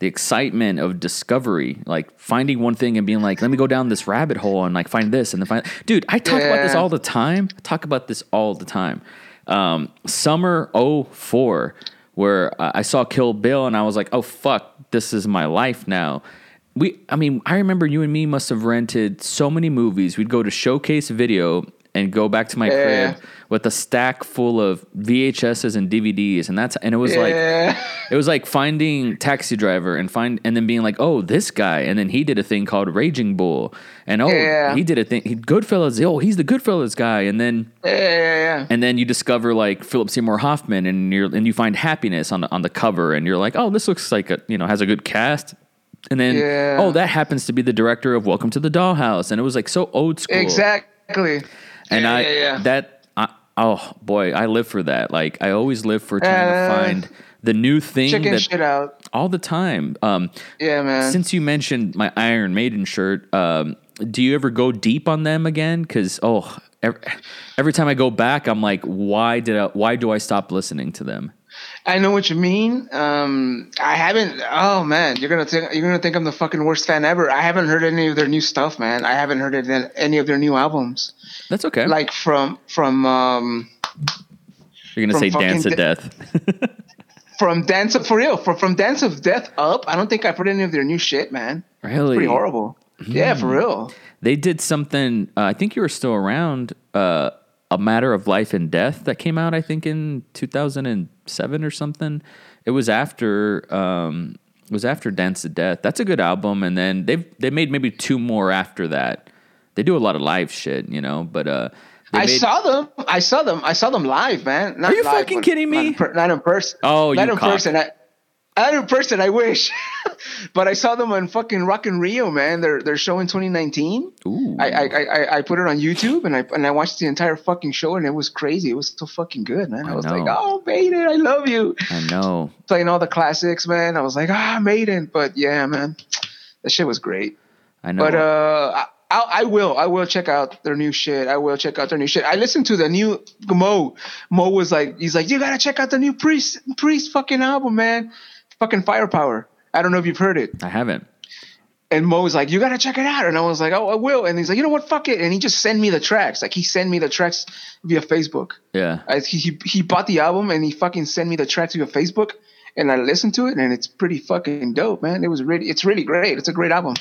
the excitement of discovery, like finding one thing and being like, let me go down this rabbit hole and like find this and then find. Dude, I talk about this all the time. I talk about this all the time. Um, summer 04, where uh, I saw Kill Bill and I was like, oh fuck, this is my life now. We, I mean, I remember you and me must have rented so many movies. We'd go to Showcase Video and go back to my Yeah. crib with a stack full of VHSs and DVDs, and that's and it was like it was like finding Taxi Driver and find and then being like, oh, this guy, and then he did a thing called Raging Bull, and oh, Yeah. he did a thing, he, Goodfellas, oh, he's the Goodfellas guy, and then yeah, yeah, yeah. and then you discover like Philip Seymour Hoffman, and you're and you find happiness on the, on the cover, and you're like, oh, this looks like a you know has a good cast. And then, Yeah. oh, that happens to be the director of Welcome to the Dollhouse, and it was like so old school. Exactly. And yeah, I yeah, yeah. that I, oh boy, I live for that. Like I always live for trying Uh, to find the new thing Checking that shit out. all the time. Um, Yeah, man. since you mentioned my Iron Maiden shirt, um, do you ever go deep on them again? Because oh, every, every time I go back, I'm like, why did I? Why do I stop listening to them? I know what you mean. Um, I haven't. Oh man, you're gonna think you're gonna think I'm the fucking worst fan ever. I haven't heard any of their new stuff, man. I haven't heard any- any of their new albums. That's okay. Like from from um You're gonna say Dance of di- Death. (laughs) from Dance of for real from from Dance of Death up. I don't think I've heard any of their new shit, man. really? Pretty horrible. Yeah, Hmm. for real. They did something. Uh, I think you were still around. Uh, a matter of life and death that came out. I think in 2007 or something. It was after. Um, it was after Dance to Death. That's a good album. And then they've they made maybe two more after that. They do a lot of live shit, you know. But uh, they I made- saw them. I saw them. I saw them live, man. Not Are you live, fucking kidding me? Not in, per- not in person. Oh, not you in cock. person. I, in person. I wish, (laughs) but I saw them on fucking Rock in Rio, man. They're they're showing 2019. Ooh. I, I I I put it on YouTube and I and I watched the entire fucking show and it was crazy. It was so fucking good, man. I, I was know. like, oh, Maiden, I love you. I know. Playing all the classics, man. I was like, ah, Maiden. But yeah, man, that shit was great. I know. But uh, I, I I will I will check out their new shit. I will check out their new shit. I listened to the new Mo. Mo was like, he's like, you gotta check out the new Priest Priest fucking album, man. Fucking Firepower. I don't know if you've heard it. I haven't. And Mo was like, you gotta check it out. And I was like, oh, I will. And he's like, you know what? Fuck it. And he just sent me the tracks. Like he sent me the tracks via Facebook. Yeah. I, he he- he bought the album and he fucking sent me the tracks via Facebook. And I listened to it and it's pretty fucking dope, man. It was really, it's really great. It's a great album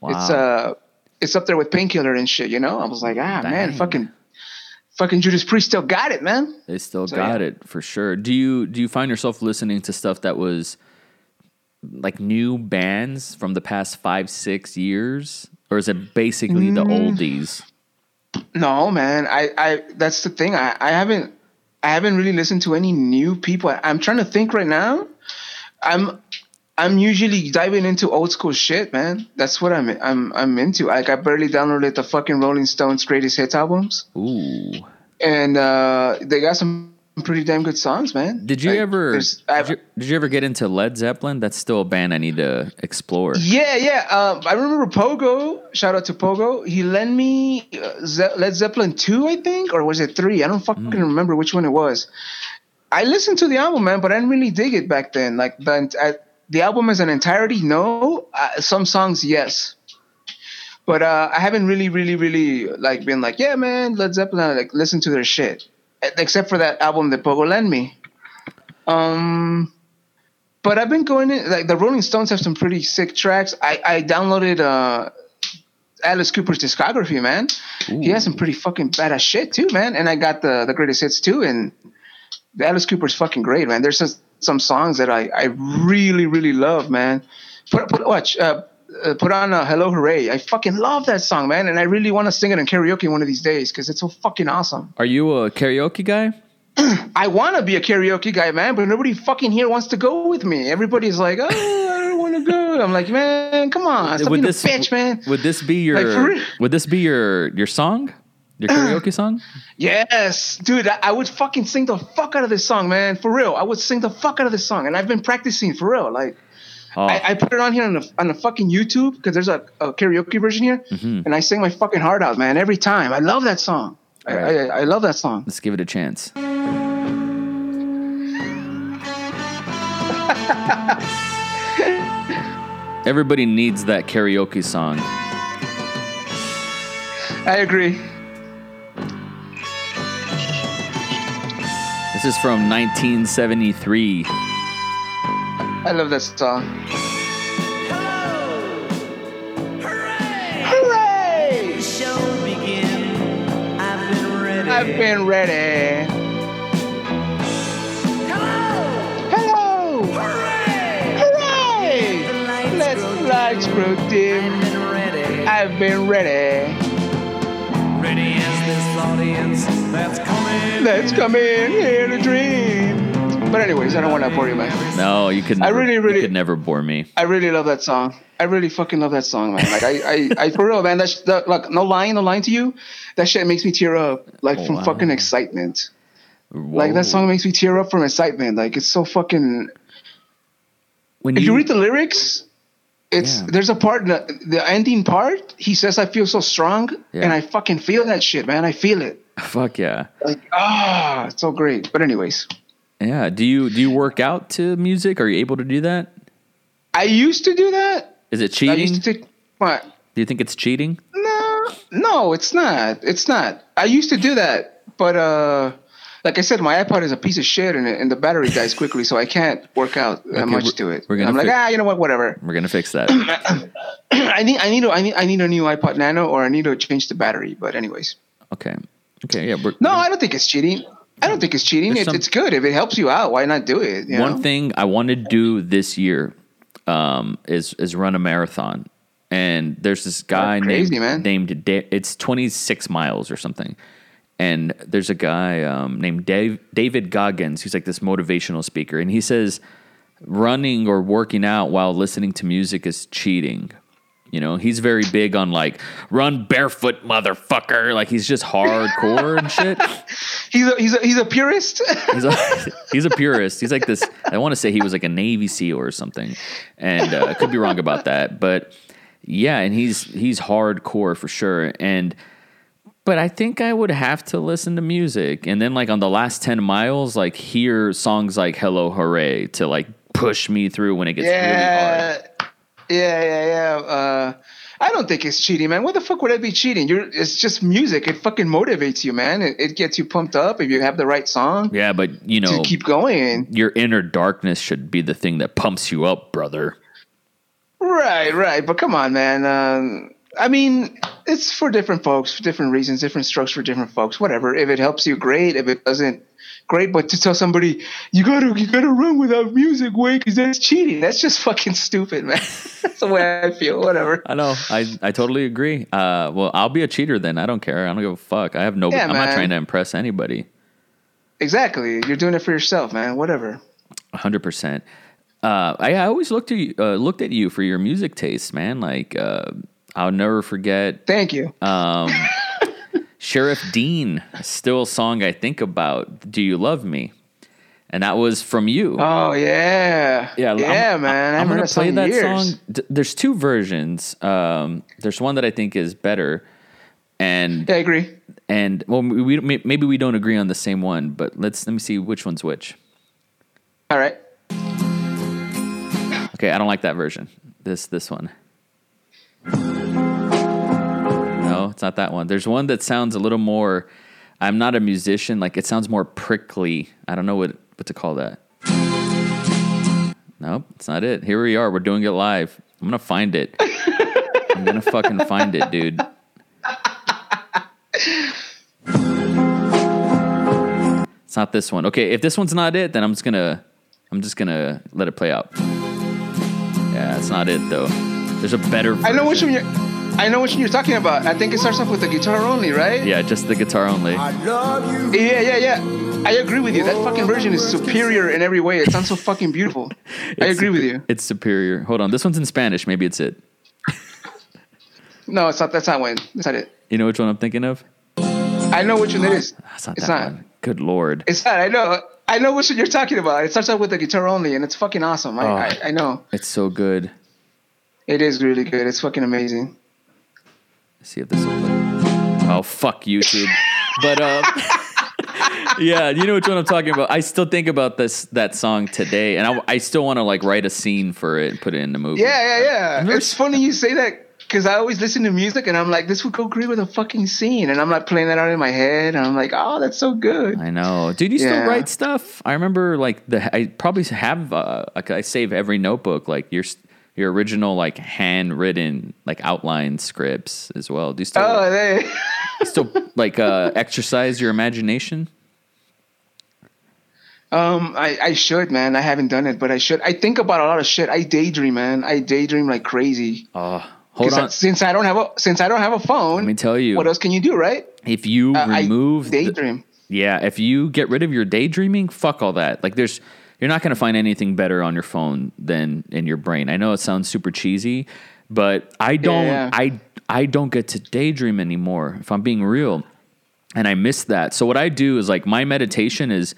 Wow. it's uh it's up there with painkiller and shit you know i was like ah man fucking fucking judas priest still got it man They still So, got yeah. it for sure. Do you do you find yourself listening to stuff that was like new bands from the past five six years, or is it basically the Mm. oldies? no man. I i that's the thing. I i haven't i haven't really listened to any new people. I, i'm trying to think right now. I'm i'm usually diving into old school shit man. That's what i'm i'm i'm into. Like i barely downloaded the fucking rolling stones greatest hits albums. Ooh, and uh they got some pretty damn good songs man did you Like, ever did you, did you ever get into Led Zeppelin? That's still a band I need to explore. Yeah, yeah. Um, I remember Pogo. Shout out to Pogo. He lent me uh, Ze- Led Zeppelin two, I think, or was it three? I don't fucking remember which one it was. I listened to the album, man, but I didn't really dig it back then. Like the I, the album as an entirety, no. Uh, some songs, yes. But uh, I haven't really, really, really like been like, yeah, man, Led Zeppelin. Like listen to their shit, except for that album that Pogo lent me. Um, but I've been going in like the Rolling Stones have some pretty sick tracks. I I downloaded uh Alice Cooper's discography, man. He has some pretty fucking badass shit too, man. And I got the the greatest hits too, and the Alice Cooper's fucking great, man. There's some some songs that I I really really love, man. Put put watch. Uh, uh, put on a "Hello Hooray." I fucking love that song, man, and I really want to sing it in karaoke one of these days because it's so fucking awesome. Are you a karaoke guy? (clears throat) I want to be a karaoke guy, man, but nobody fucking here wants to go with me. Everybody's like, "Oh, I don't want to go." I'm like, "Man, come on, stop being a bitch, man." Would this be your Like, would this be your your song? Your (clears throat) karaoke song? Yes, dude, I, I would fucking sing the fuck out of this song, man. For real, I would sing the fuck out of this song, and I've been practicing for real. Like, Oh, I, I put it on here on a on a fucking YouTube because there's a, a karaoke version here, Mm-hmm. and I sing my fucking heart out, man, every time. I love that song. I, Right. I, I love that song. let's give it a chance. (laughs) Everybody needs that karaoke song. I agree. This is from 1973. I love that song. Hooray! show begin. I've been ready. I've been ready. Hello! Hooray! Hooray! The lights Let the lights grow I've been ready. I've been ready. ready as this audience that's coming. Let's come in here to dream. But anyways, I don't want to bore you, man. No, you could. I Never, really, really- could never bore me. I really love that song. I really fucking love that song, man. Like I, I, I for real, man. That's that, like no lying, no lying to you. That shit makes me tear up, like Oh, from wow. fucking excitement. Like that song makes me tear up from excitement. Like it's so fucking. When If you read the lyrics, it's Yeah. there's a part the, the ending part. He says, "I feel so strong," Yeah. and I fucking feel that shit, man. I feel it. (laughs) fuck yeah, Like ah, it's so great. But anyways, yeah. Do you do you work out to music? Are you able to do that? I used to do that. Is it cheating? I used to take what? do you think it's cheating? No, no, it's not. It's not. I used to do that, but uh, like I said, my iPod is a piece of shit, and, and the battery dies quickly, so I can't work out that Okay, much to it. we're gonna I'm like, ah, you know what? Whatever. We're gonna fix that. (clears throat) I need, I need, a, I need, I need a new iPod Nano, or I need to change the battery. But anyways, okay. Okay. Yeah. We're, no, I don't think it's cheating. I don't think it's cheating. It's, some- it's good if it helps you out. Why not do it? You One know? thing I want to do this year um, is is run a marathon, and there's this guy crazy, named man. named da- it's 26 miles or something, and there's a guy um, named Dave, David Goggins who's like this motivational speaker, and he says running or working out while listening to music is cheating. You know, he's very big on like run barefoot, motherfucker. Like he's just hardcore and shit. (laughs) He's a, he's a, he's a purist. He's a, (laughs) he's a purist. He's like this. I want to say he was like a Navy SEAL or something, and uh, I could be wrong about that. But yeah, and he's he's hardcore for sure. And but I think I would have to listen to music, and then like on the last ten miles, like hear songs like "Hello Hooray" to like push me through when it gets really hard. Yeah, yeah, yeah. Uh, I don't think it's cheating, man. What the fuck would I be cheating? You're, it's just music. It fucking motivates you, man. It, it gets you pumped up if you have the right song Yeah, but you know, to keep going. your inner darkness should be the thing that pumps you up, brother. Right, right. But come on, man. Um, I mean, it's for different folks, for different reasons, different strokes for different folks. Whatever. If it helps you, great. If it doesn't, great. But to tell somebody you gotta you gotta run without music, wait, because that's cheating. That's just fucking stupid, man. (laughs) that's the way I feel. Whatever. I know. I, I totally agree. Uh, well, I'll be a cheater then. I don't care. I don't give a fuck. I have no. Yeah, I'm not trying to impress anybody. Exactly. You're doing it for yourself, man. Whatever. hundred percent. Uh, I, I always looked to uh, looked at you for your music taste, man. Like uh, I'll never forget Thank you. um, (laughs) Sheriff Dean. Still a song I think about. Do you love me? And that was from you. Oh yeah. Yeah, I'm- Yeah, man. I I'm gonna play that years. song. There's two versions. Um, there's one that I think is better, and Yeah, I agree. and well, we, we maybe we don't agree on the same one, but let's let me see which one's which. All right. Okay, I don't like that version. This this one. It's not that one. There's one that sounds a little more. I'm not a musician. Like it sounds more prickly. I don't know what what to call that. Nope, it's not it. Here we are. We're doing it live. I'm gonna find it. I'm gonna fucking find it, dude. It's not this one. Okay, if this one's not it, then I'm just gonna I'm just gonna let it play out. Yeah, it's not it though. There's a better. I know which one you're. I know which one you're talking about. I think it starts off with the guitar only, right? Yeah, just the guitar only. Yeah, yeah, yeah. I agree with you. That fucking version is superior in every way. It sounds so fucking beautiful. (laughs) I It's agree with you. It's superior. Hold on, this one's in Spanish. Maybe it's it. (laughs) No, it's not. That's not one. That's not it. You know which one I'm thinking of? I know which one it is. Ah, that's not It's that not. one. Good lord. It's not. I know. I know which one you're talking about. It starts out with the guitar only, and it's fucking awesome. I, Oh. I, I know. It's so good. It is really good. It's fucking amazing. Let's see if this will play. Oh fuck YouTube. but um (laughs) Yeah, you know which one I'm talking about. I still think about this that song today, and I, I still want to like write a scene for it and put it in the movie. Yeah, yeah, yeah. never It's funny you say that because I always listen to music and I'm like, this would go great with a fucking scene, and I'm like playing that out in my head, and I'm like, oh, that's so good. I know, dude. You still write stuff? I remember like the I probably have uh, like I save every notebook like your your original like handwritten like outline scripts as well. Do you still Oh, they. (laughs) still like uh, exercise your imagination? Um, I, I should, man. I haven't done it, but I should. I think about a lot of shit. I daydream, man. I daydream like crazy. Oh, hold 'Cause I- on. since I don't have a since I don't have a phone, Let me tell you. what else can you do, right? If you Uh, I remove the, daydream. Yeah, if you get rid of your daydreaming, fuck all that. Like there's you're not going to find anything better on your phone than in your brain. I know it sounds super cheesy, but I don't yeah. I I don't get to daydream anymore if I'm being real. And I miss that. So what I do is like my meditation is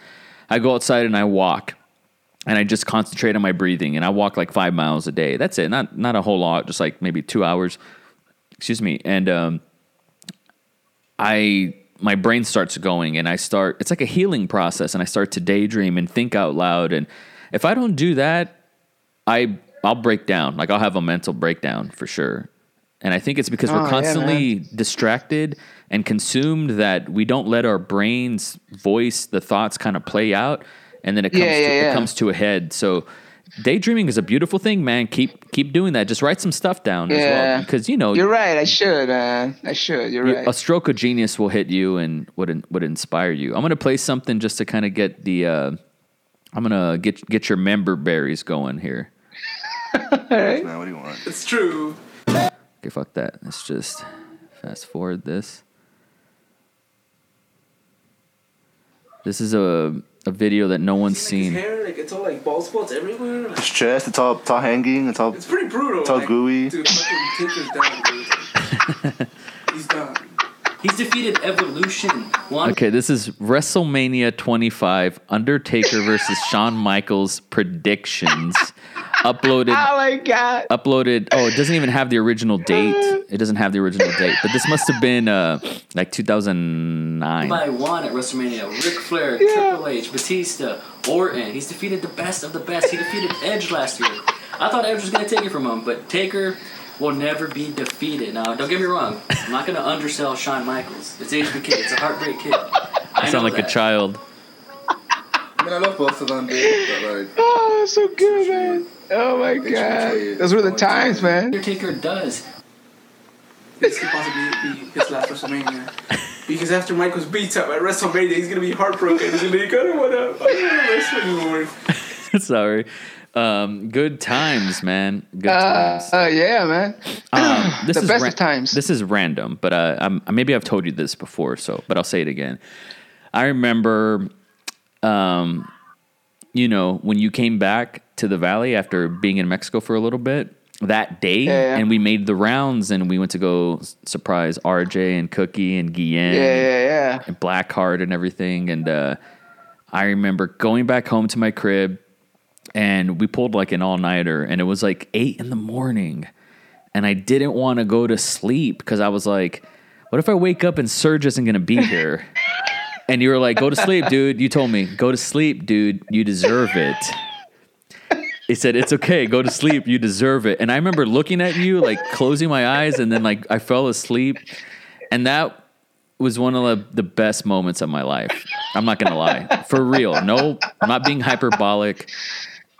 I go outside and I walk and I just concentrate on my breathing and I walk like 5 miles a day. That's it. Not not a whole lot, just like maybe 2 hours. Excuse me. And um I my brain starts going and I start it's like a healing process and I start to daydream and think out loud. And if I don't do that I I'll break down. Like I'll have a mental breakdown for sure. And I think it's because Oh, we're yeah, constantly distracted and consumed that we don't let our brains voice the thoughts kind of play out and then it comes Yeah, to, yeah, it comes to a head. So daydreaming is a beautiful thing man keep keep doing that just write some stuff down as well Yeah. because you know You're right. I should, man. I should. You're you- right. a stroke of genius will hit you and would in- would inspire you. I'm gonna play something just to kind of get the. Uh, I'm gonna get get your member berries going here. (laughs) All right. Man, what do you want? It's true. Okay, fuck that. Let's just fast forward this. This is a a video that no one's See, like, seen. His hair, like it's all like bald spots everywhere. Like, His chest, it's all, it's all hanging. It's all. it's pretty brutal. It's all like, gooey. Dude, fucking Tinker's down, dude. (laughs) He's done. He's defeated Evolution. One Okay, this is WrestleMania 25, Undertaker versus Shawn Michaels predictions. Uploaded (laughs) Oh my god. uploaded. Oh, it doesn't even have the original date. It doesn't have the original date, but this must have been uh like 2009. by one at WrestleMania. Ric Flair, Yeah. Triple H, Batista, Orton. He's defeated the best of the best. He defeated Edge last year. I thought Edge was gonna take it from him, but Taker will never be defeated. Now, don't get me wrong. I'm not gonna undersell Shawn Michaels. It's HBK. It's a heartbreak kid. I (laughs) I sound know like a child. I mean, I love both of them, dude. But like, Oh, that's so good, man. Oh my HBK god. Those were the times, to- man. Undertaker does. this could possibly be his last WrestleMania. Because after Michaels beats up at WrestleMania, he's gonna be heartbroken. He's gonna be like, I don't wanna, I don't wanna wrestle anymore. (laughs) Sorry. Um, good times, man. Good Uh, times. uh, yeah, man. Um, (clears throat) this the is best of times. This is random, but uh, I'm, maybe I've told you this before, so but I'll say it again. I remember, um, you know, when you came back to the valley after being in Mexico for a little bit that day, Yeah, yeah. and we made the rounds, and we went to go surprise RJ and Cookie and Guillen Yeah, yeah, yeah. and Blackheart and everything. And uh, I remember going back home to my crib and we pulled like an all nighter and it was like eight in the morning. And I didn't want to go to sleep because I was like, what if I wake up and Serge isn't going to be (laughs) here? And you were like, go to sleep, dude. You told me, go to sleep, dude. You deserve it. He said, It's okay. Go to sleep. You deserve it. And I remember looking at you, like closing my eyes, and then like I fell asleep. And that was one of the, best moments of my life. I'm not gonna lie. For real. No, I'm not being hyperbolic.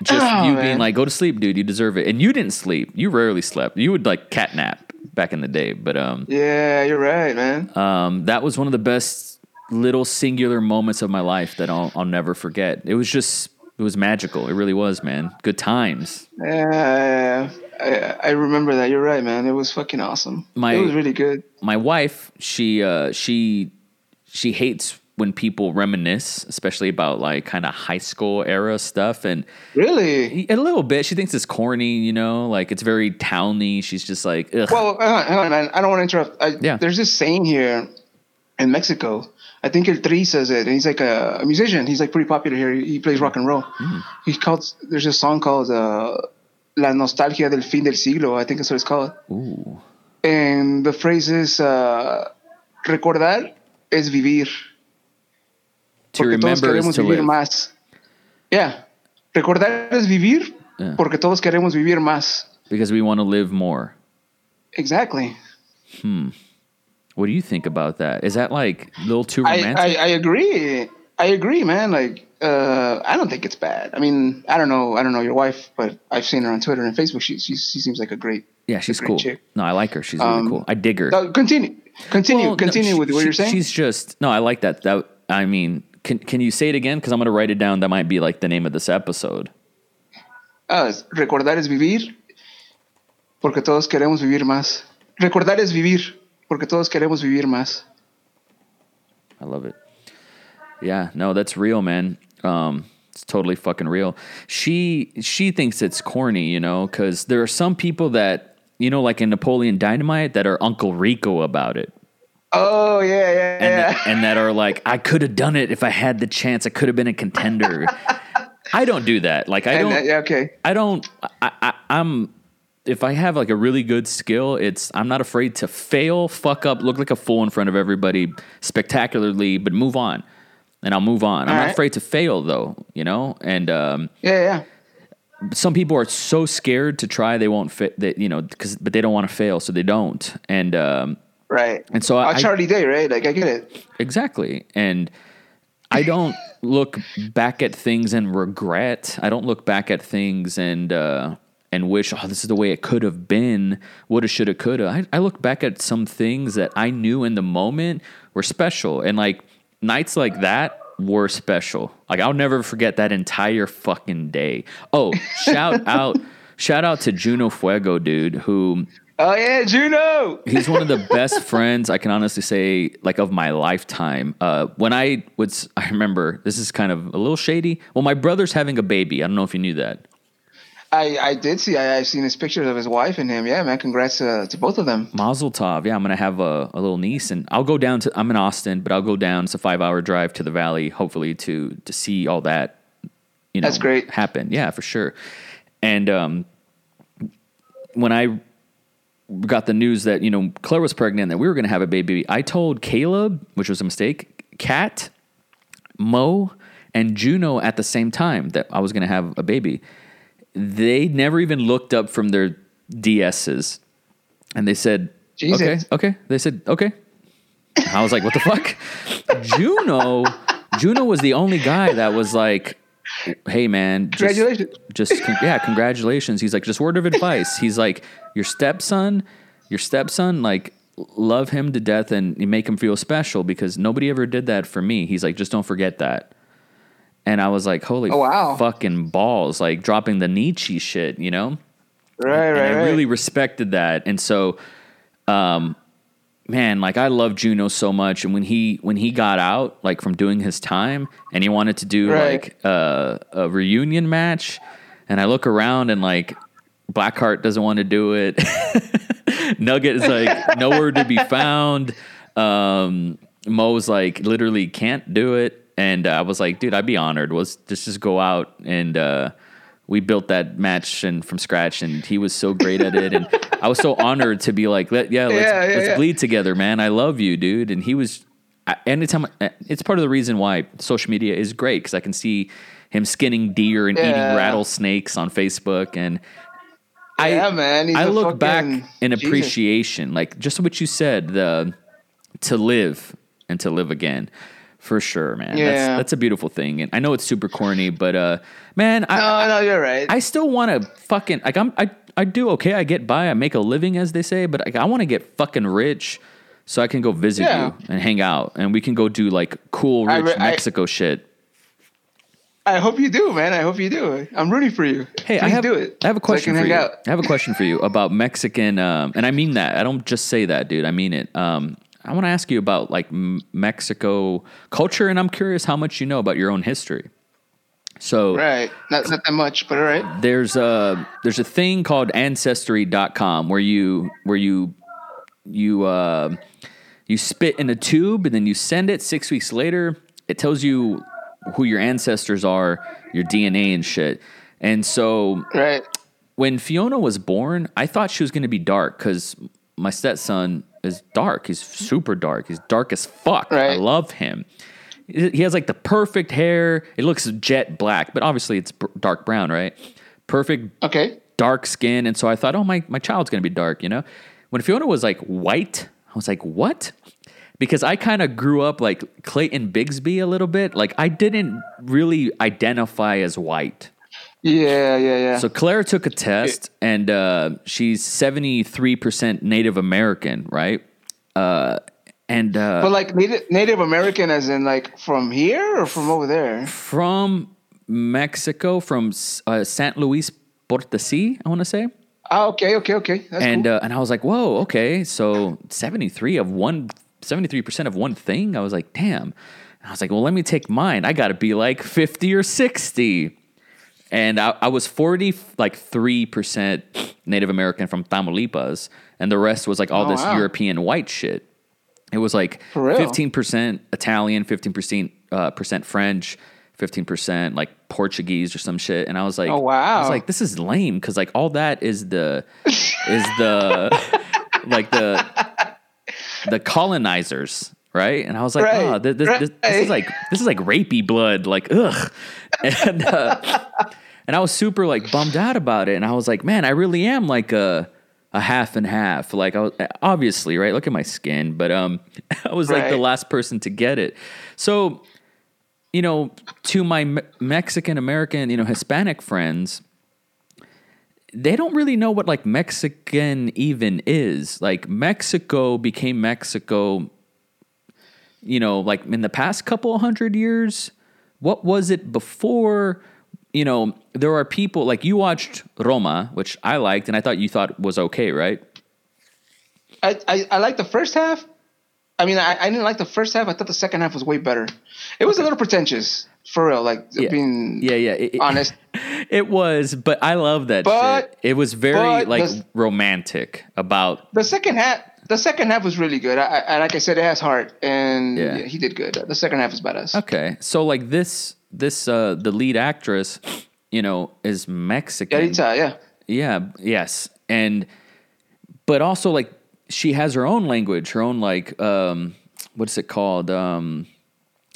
Just Oh, you man. being like, go to sleep, dude. You deserve it. And you didn't sleep. You rarely slept. You would like catnap back in the day. But um Yeah, you're right, man. um, that was one of the best little singular moments of my life that I'll, I'll never forget. It was just, it was magical. It really was, man. Good times. Yeah, I, I remember that. You're right, man. It was fucking awesome. My- it was really good. My wife, she, uh, she, she hates when people reminisce, especially about like kind of high school era stuff. And Really? a little bit, she thinks it's corny, you know, like it's very towny. She's just like, Ugh. Well, hang on, hang on, man. I don't want to interrupt. I, Yeah. There's this saying here in Mexico. I think El Tri says it, and he's like a, a musician. He's like pretty popular here. He, he plays rock and roll. Hmm. He calls. There's a song called uh, "La nostalgia del fin del siglo." I think that's what it's called. Ooh. And the phrase is uh, "recordar es vivir." To porque todos remember is queremos to vivir live. más. Yeah. Recordar es vivir Yeah. porque todos queremos vivir más. Because we want to live more. Exactly. What do you think about that? Is that like a little too romantic? I, I agree. I agree, man. Like, uh, I don't think it's bad. I mean, I don't know. I don't know your wife, but I've seen her on Twitter and Facebook. She she, she seems like a great. yeah, she's great cool. chick. No, I like her. She's really Um, cool. I dig her. Uh, continue. Continue. Well, no, continue she- with what she- you're saying. She's just no. I like that. That I mean, can can you say it again? Because I'm gonna write it down. That might be like the name of this episode. Ah, recordar es vivir porque todos queremos vivir más. Recordar es vivir porque todos queremos vivir más. I love it. Yeah, no, that's real, man. Um, it's totally fucking real. She she thinks it's corny, you know, because there are some people that you know, like in Napoleon Dynamite, that are Uncle Rico about it, Oh yeah, yeah, and yeah. that, and that are like, I could have done it if I had the chance. I could have been a contender. (laughs) I don't do that. Like I don't. yeah, okay. I don't. I, I, I'm. If I have like a really good skill, it's I'm not afraid to fail, fuck up, look like a fool in front of everybody spectacularly, but move on, and I'll move on. I'm All not afraid to fail though, you know. And um, Yeah, yeah. some people are so scared to try they won't fit. That you know, because but they don't want to fail, so they don't. And um, Right. And so I- Charlie Day, right? Like I get it. Exactly. And I don't look back at things and regret. I don't look back at things and uh, and wish, oh, this is the way it could have been, woulda, shoulda, coulda. I, I look back at some things that I knew in the moment were special. And like nights like that were special. Like I'll never forget that entire fucking day. Oh, (laughs) shout out, shout out to Juno Fuego, dude, who Oh yeah, Juno. he's one of the (laughs) best friends I can honestly say, like of my lifetime. Uh, when I was, I remember this is kind of a little shady. Well, my brother's having a baby. I don't know if you knew that. I I did see. I I've seen his pictures of his wife and him. Yeah, man. Congrats uh, to both of them. Mazel tov. Yeah, I'm gonna have a, a little niece, and I'll go down to. I'm in Austin, but I'll go down. It's a five hour drive to the valley, hopefully to to see all that. You know, That's great. Happen. Yeah, for sure. And um, when I got the news that you know Claire was pregnant, that we were gonna have a baby, I told Caleb, which was a mistake, Kat, Mo, and Juno at the same time that I was gonna have a baby. They never even looked up from their DSs, and they said, Jesus. "Okay, okay." They said, "Okay." I was like, "What the fuck?" Juno, Juno was the only guy that was like, "Hey, man, just- Congratulations. just yeah, congratulations." He's like, "Just word of advice." He's like, "Your stepson, your stepson, like." Love him to death and you make him feel special because nobody ever did that for me. He's like, just don't forget that. And I was like, holy Oh, wow. fucking balls, like dropping the Nietzsche shit, you know? Right, and right, I right. really respected that. And so, um, man, like I love Juno so much. And when he when he got out, like from doing his time, and he wanted to do Right. like uh, a reunion match, and I look around and like Blackheart doesn't want to do it. (laughs) Nugget is like nowhere to be found. Um, Mo's like literally can't do it. And uh, I was like, dude, I'd be honored. Was just just go out and uh, we built that match and from scratch, and he was so great at it, and I was so honored to be like, Let, yeah, let's, Yeah, yeah, let's yeah. bleed together, man. I love you, dude. And he was. I- Anytime, it's part of the reason why social media is great because I can see him skinning deer and eating rattlesnakes on Facebook, and I, Yeah, man, he's I look back in Jesus. appreciation, like just what you said, the to live and to live again, for sure, man. That's Yeah. that's a beautiful thing, and I know it's super corny, but uh, man, I No, no, you're right. I still want to fucking like I'm I I do okay. I get by. I make a living, as they say, but like, I want to get fucking rich. So I can go visit Yeah. you and hang out, and we can go do like cool rich re- I- Mexico shit. I hope you do, man. I hope you do. I'm rooting for you. Hey, Please I have do it. I have a so question I for you. out. I have a question for you about Mexican, um, and I mean that. I don't just say that, dude. I mean it. Um, I want to ask you about like Mexico culture, and I'm curious how much you know about your own history. So Right. Not not that much, but all right. there's a there's a thing called ancestry.com where you where you you uh, you spit in a tube and then you send it 6 weeks later it tells you who your ancestors are your DNA and shit and so Right. when Fiona was born I thought she was going to be dark cuz my stepson is dark he's super dark he's dark as fuck I love him he has like the perfect hair it looks jet black but obviously it's dark brown right perfect Okay. dark skin. And so I thought, oh, my, my child's to be dark, you know? When Fiona was like white, I was like, what? Because I kind of grew up like Clayton Bigsby a little bit. Like I didn't really identify as white. Yeah, yeah, yeah. So Claire took a test and uh, she's 73% Native American, right? Uh, and uh, but like Native, Native American, as in like from here or from over there? from Mexico, from uh, San Luis Potosí, I want to say. Ah, okay, okay, okay. That's and cool. uh, and I was like, whoa, okay, so seventy three of one, 73 percent of one thing. I was like, damn. And I was like, well, let me take mine. I got to be like 50 or 60. And I, I was 40, like 3% Native American from Tamaulipas. And the rest was like all Oh, this wow. European white shit. It was like 15% Italian, 15% uh, percent French, 15% like Portuguese or some shit. And I was like, Oh, wow. I was like, this is lame because like all that is the, is the, (laughs) like the, the colonizers, right? And I was like, Right, oh, this, this, this, this is like this is like rapey blood, like ugh. (laughs) And uh, and I was super like bummed out about it, and I was like, man, I really am like a a half and half. Like I was obviously right. Look at my skin, but um, (laughs) I was like the last person to get it. So you know, to my Me- Mexican American, you know, Hispanic friends, they don't really know what like Mexican even is. Like Mexico became Mexico, you know, like in the past couple hundred years. What was it before? You know, there are people like you watched Roma, which I liked and I thought you thought was okay, right? I, I, I like the first half. I mean, I, I didn't like the first half. I thought the second half was way better. It was a little pretentious, for real. Like Yeah. being Yeah, yeah. it- it- honest. (laughs) It was, but I love that But- shit. It was very like the- romantic about The second half, the second half was really good. I, I like I said, it has heart, and Yeah. yeah, he did good. The second half is badass. Okay. So like this this uh the lead actress, you know, is Mexican. Yalitza, yeah. Yeah, yes. And but also like she has her own language, her own like um what's it called? Um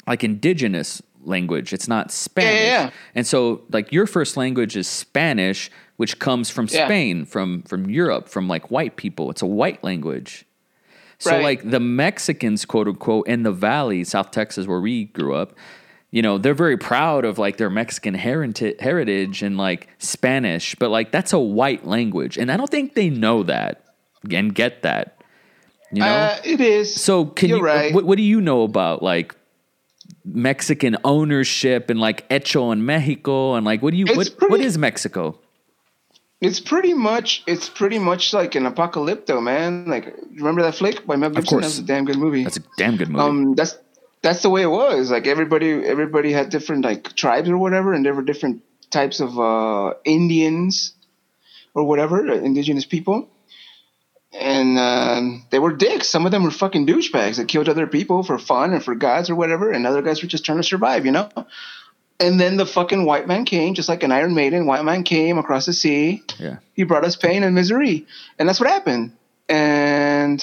like indigenous language. It's not Spanish. yeah. And so like your first language is Spanish, which comes from Yeah. Spain, from from Europe, from like white people. It's a white language. So Right. like the Mexicans, quote unquote, in the valley, South Texas, where we grew up, you know, they're very proud of like their Mexican heritage, heritage and like Spanish, but like that's a white language, and I don't think they know that and get that. You know, Uh, it is. so can you're you? right. What, what do you know about like Mexican ownership and like Echo in Mexico and like what do you It's what what pretty- is Mexico? It's pretty much it's pretty much like an apocalypto, man. Like remember that flick by Mel Gibson? course. That was a damn good movie. That's a damn good movie. um that's that's the way it was. Like everybody everybody had different like tribes or whatever, and there were different types of uh Indians or whatever, uh, indigenous people. And um, they were dicks. Some of them were fucking douchebags that killed other people for fun and for gods or whatever, and other guys were just trying to survive, you know. And then the fucking white man came, just like an Iron Maiden. White man came across the sea, yeah, he brought us pain and misery. And that's what happened. And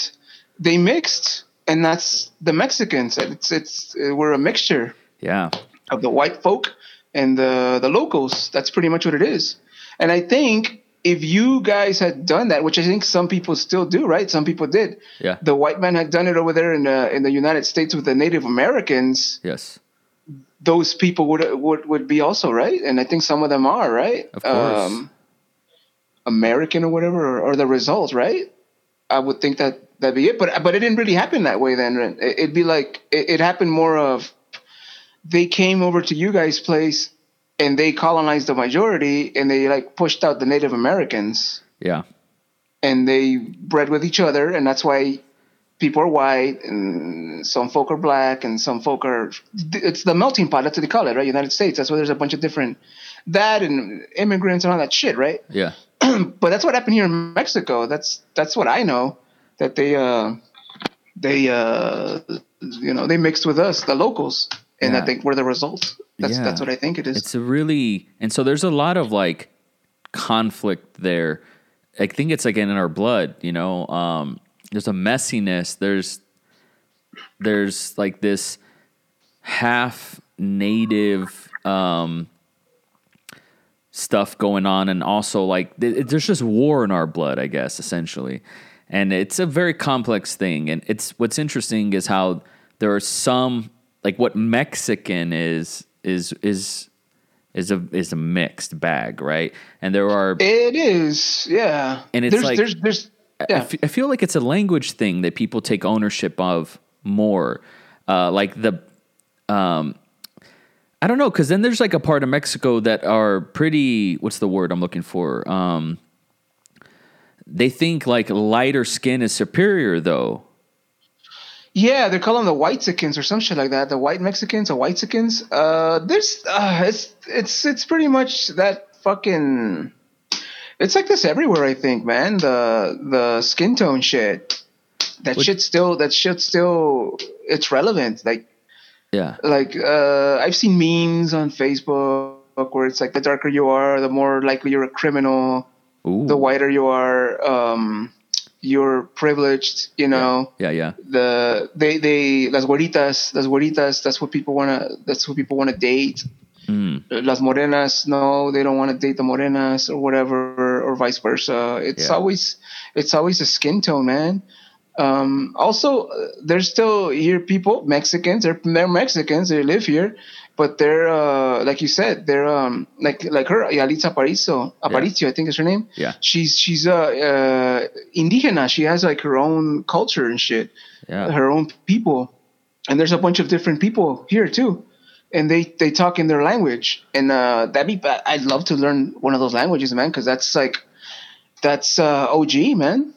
they mixed and that's the mexicans. It's it's uh, we're a mixture yeah, of the white folk and the the locals. That's pretty much what it is. And i think if you guys had done that which i think some people still do right? Some people did. Yeah, the white man had done it over there in the in the united states with the native americans. Yes, those people would would would be also right, and I think some of them are right. Of course. Um, American or whatever, or, or the result, right? I would think that that'd be it, but but it didn't really happen that way. Then It- it'd be like it, it happened more of they came over to you guys' place and they colonized the majority, and they like pushed out the Native Americans, yeah, and they bred with each other, and that's why people are white and some folk are black and some folk are it's the melting pot that's what they call it right united states that's why there's a bunch of different that and immigrants and all that shit right yeah. (clears throat) but that's what happened here in mexico that's that's what i know that they uh they uh you know they mixed with us the locals and Yeah. i think we're the results that's Yeah. that's what i think it is It's a really and so there's a lot of like conflict there. I think it's like in our blood, you know. Um, there's a messiness. There's there's like this half native um, stuff going on, and also like th- there's just war in our blood, I guess, essentially. And it's a very complex thing. And it's what's interesting is how there are some like what Mexican is is is is a is a mixed bag, right? And there are it is yeah And it's there's like- there's there's I yeah f- I feel like it's a language thing that people take ownership of more. Uh, like the, um, I don't know, because then there's like a part of Mexico that are pretty. What's the word I'm looking for? Um, they think like lighter skin is superior, though. Yeah, they call them the Whitexicans or some shit like that. The white Mexicans or Whitexicans. Uh, there's, uh, it's, it's, it's pretty much that fucking. It's like this everywhere, I think, man. The the skin tone shit. That What- shit still. That shit still. It's relevant. Like Yeah. like uh, I've seen memes on Facebook where it's like the darker you are, the more likely you're a criminal. Ooh. The whiter you are, um, you're privileged. You know Yeah, yeah. the they they las güeritas las güeritas that's what people want to that's what people want to date Mm. las morenas no they don't want to date the morenas or whatever or vice versa it's Yeah. always it's always a skin tone man um also there's still here people mexicans they're, they're mexicans they live here but they're uh like you said they're um like like her Yalitza Aparicio Aparicio I think is her name Yeah. she's she's uh, uh indigena she has like her own culture and shit Yeah. her own people and there's a bunch of different people here too and they they talk in their language. And uh that'd be ba- i'd love to learn one of those languages man because that's like that's uh og man.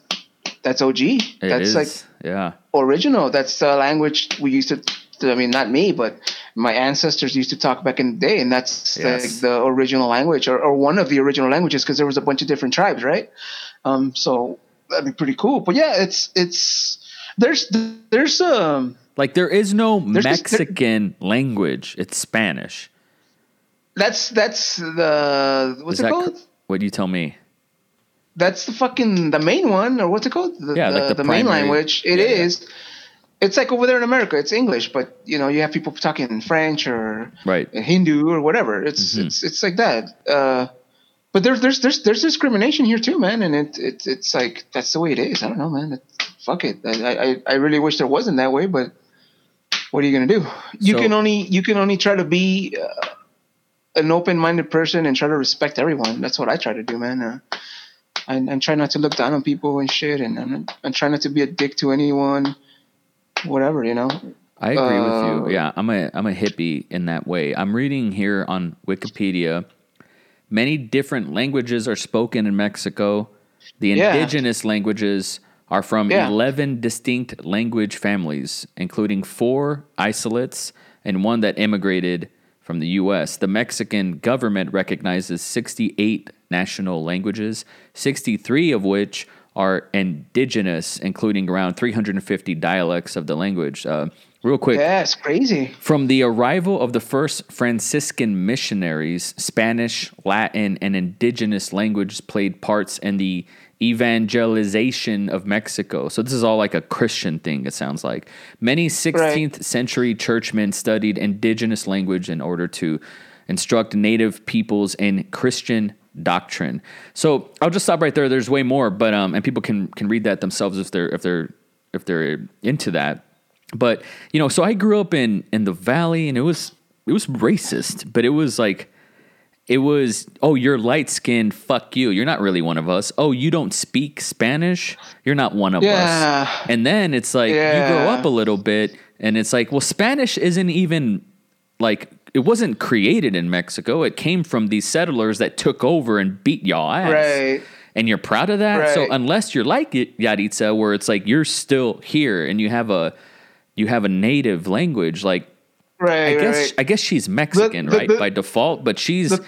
That's og It that's is. like yeah. original. That's the language we used to i mean not me but my ancestors used to talk back in the day and that's Yes. like the original language or, or one of the original languages because there was a bunch of different tribes right? Um so that'd be pretty cool. But yeah it's it's there's there's um Like there is no There's Mexican language. It's Spanish. That's that's the what's Is it called? what do you tell me? That's the fucking the main one, or what's it called? The, Yeah, like the main primary- language. It yeah, is. yeah. It's like over there in America, it's English, but you know you have people talking French or Right. Hindu or whatever. It's Mm-hmm. it's it's like that. Uh, but there's there's there's there's discrimination here too, man, and it, it it's like that's the way it is. I don't know, man. Fuck it. I, I I really wish there wasn't that way, but what are you gonna do? You So- can only you can only try to be uh, an open-minded person and try to respect everyone. That's what I try to do, man. Uh, I, I try not to look down on people and shit, and I'm, I try not to be a dick to anyone. Whatever, you know. I agree with Uh, you. Yeah, I'm a I'm a hippie in that way. I'm reading here on Wikipedia. Many different languages are spoken in Mexico. The Yeah. indigenous languages are from Yeah. 11 distinct language families, including four isolates and one that immigrated from the US. The Mexican government recognizes 68 national languages, 63 of which are indigenous, including around 350 dialects of the language. Uh, real quick, Yeah, it's crazy. from the arrival of the first Franciscan missionaries, Spanish, Latin, and indigenous languages played parts in the evangelization of Mexico. So this is all like a Christian thing, it sounds like. Many 16th century churchmen studied indigenous language in order to instruct native peoples in Christian doctrine. So I'll just stop right there. There's way more, but um, and people can can read that themselves if they're if they're if they're into that. But you know, so I grew up in in the valley, and it was it was racist, but it was like it was oh you're light skinned, fuck you, you're not really one of us. Oh, you don't speak Spanish, you're not one of Yeah. us. And then it's like you grow up a little bit, and it's like well, Spanish isn't even like it wasn't created in Mexico. It came from these settlers that took over and beat y'all ass. Right. And you're proud of that. So unless you're like it, Yaritza, where it's like you're still here and you have a you have a native language, like Right. I guess right. I guess she's Mexican, the- right, the- by default, but she's the-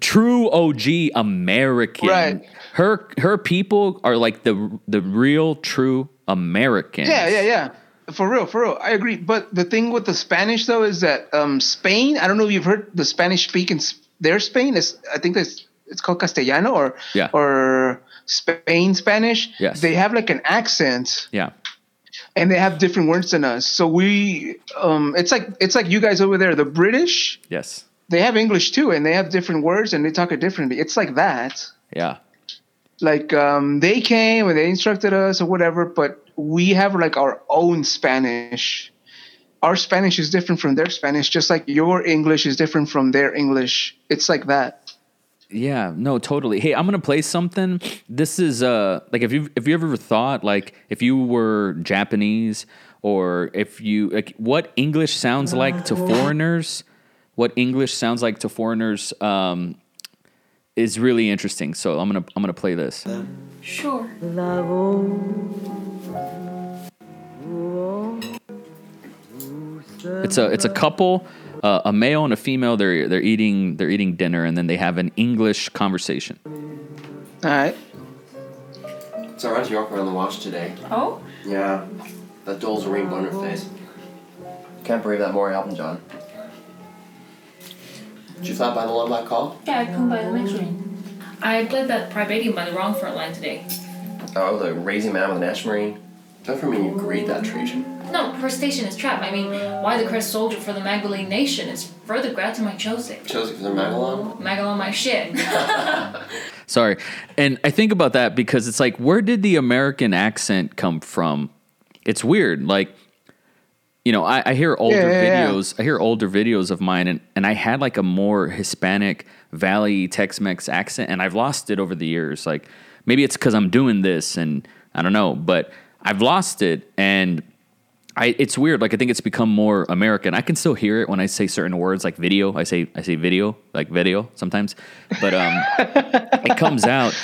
true OG American. Right. Her her people are like the the real true Americans. Yeah, yeah, yeah. For real, for real. I agree. But the thing with the Spanish though is that um, Spain. I don't know if you've heard the Spanish speaking. Their Spain is. I think that's it's called Castellano or Yeah. or Spain Spanish. Yes. They have like an accent Yeah. And they have different words than us. So we um it's like it's like you guys over there, the British, Yes. they have English too and they have different words and they talk it differently. It's like that. Yeah. Like um they came and they instructed us or whatever, but we have like our own Spanish. Our Spanish is different from their Spanish, just like your English is different from their English. It's like that. Yeah, no, totally. Hey, I'm gonna play something. This is uh like if you if you ever thought like if you were Japanese or if you like what English sounds like to foreigners, what English sounds like to foreigners um is really interesting. So I'm gonna I'm gonna play this. Sure. It's a it's a couple, uh, a male and a female. They're they're eating they're eating dinner, and then they have an English conversation. All right. So Auntie York were on the watch today. Oh? Yeah. That doll's a rainbow on her face. Can't believe that Maury helped John. Did you stop by the Love Live call? Yeah, I come by the next ring. I played that Privatium by the wrong front line today. Oh, the raising man with an Ash Marine. Don't for me you agreed that Trajan. No, her station is trapped. I mean, why the crest soldier for the Magdalene nation is further grad to my Chosik. Chelsea for the Magalon? Magalon my shit. (laughs) Sorry, and I think about that because it's like, where did the American accent come from? It's weird. Like, you know, I, I hear older Yeah, yeah, yeah. videos. I hear older videos of mine, and and I had like a more Hispanic Valley Tex-Mex accent, and I've lost it over the years. Like, maybe it's because I'm doing this, and I don't know, but I've lost it, and I it's weird. Like I think it's become more American. I can still hear it when I say certain words like video. I say I say video like video sometimes, but um, (laughs) it comes out.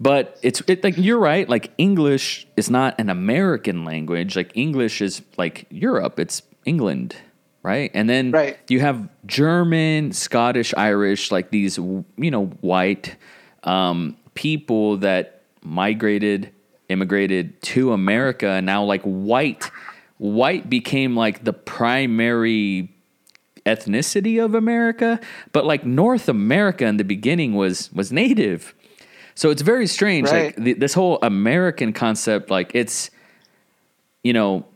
But it's it, like you're right. Like English is not an American language. Like English is like Europe. It's England, right? And then Right. you have German, Scottish, Irish, like these you know white um, people that migrated, immigrated to America, and now like white, white became like the primary ethnicity of America, but like North America in the beginning was was native. So it's very strange. Like Right. the, this whole American concept, like it's, you know,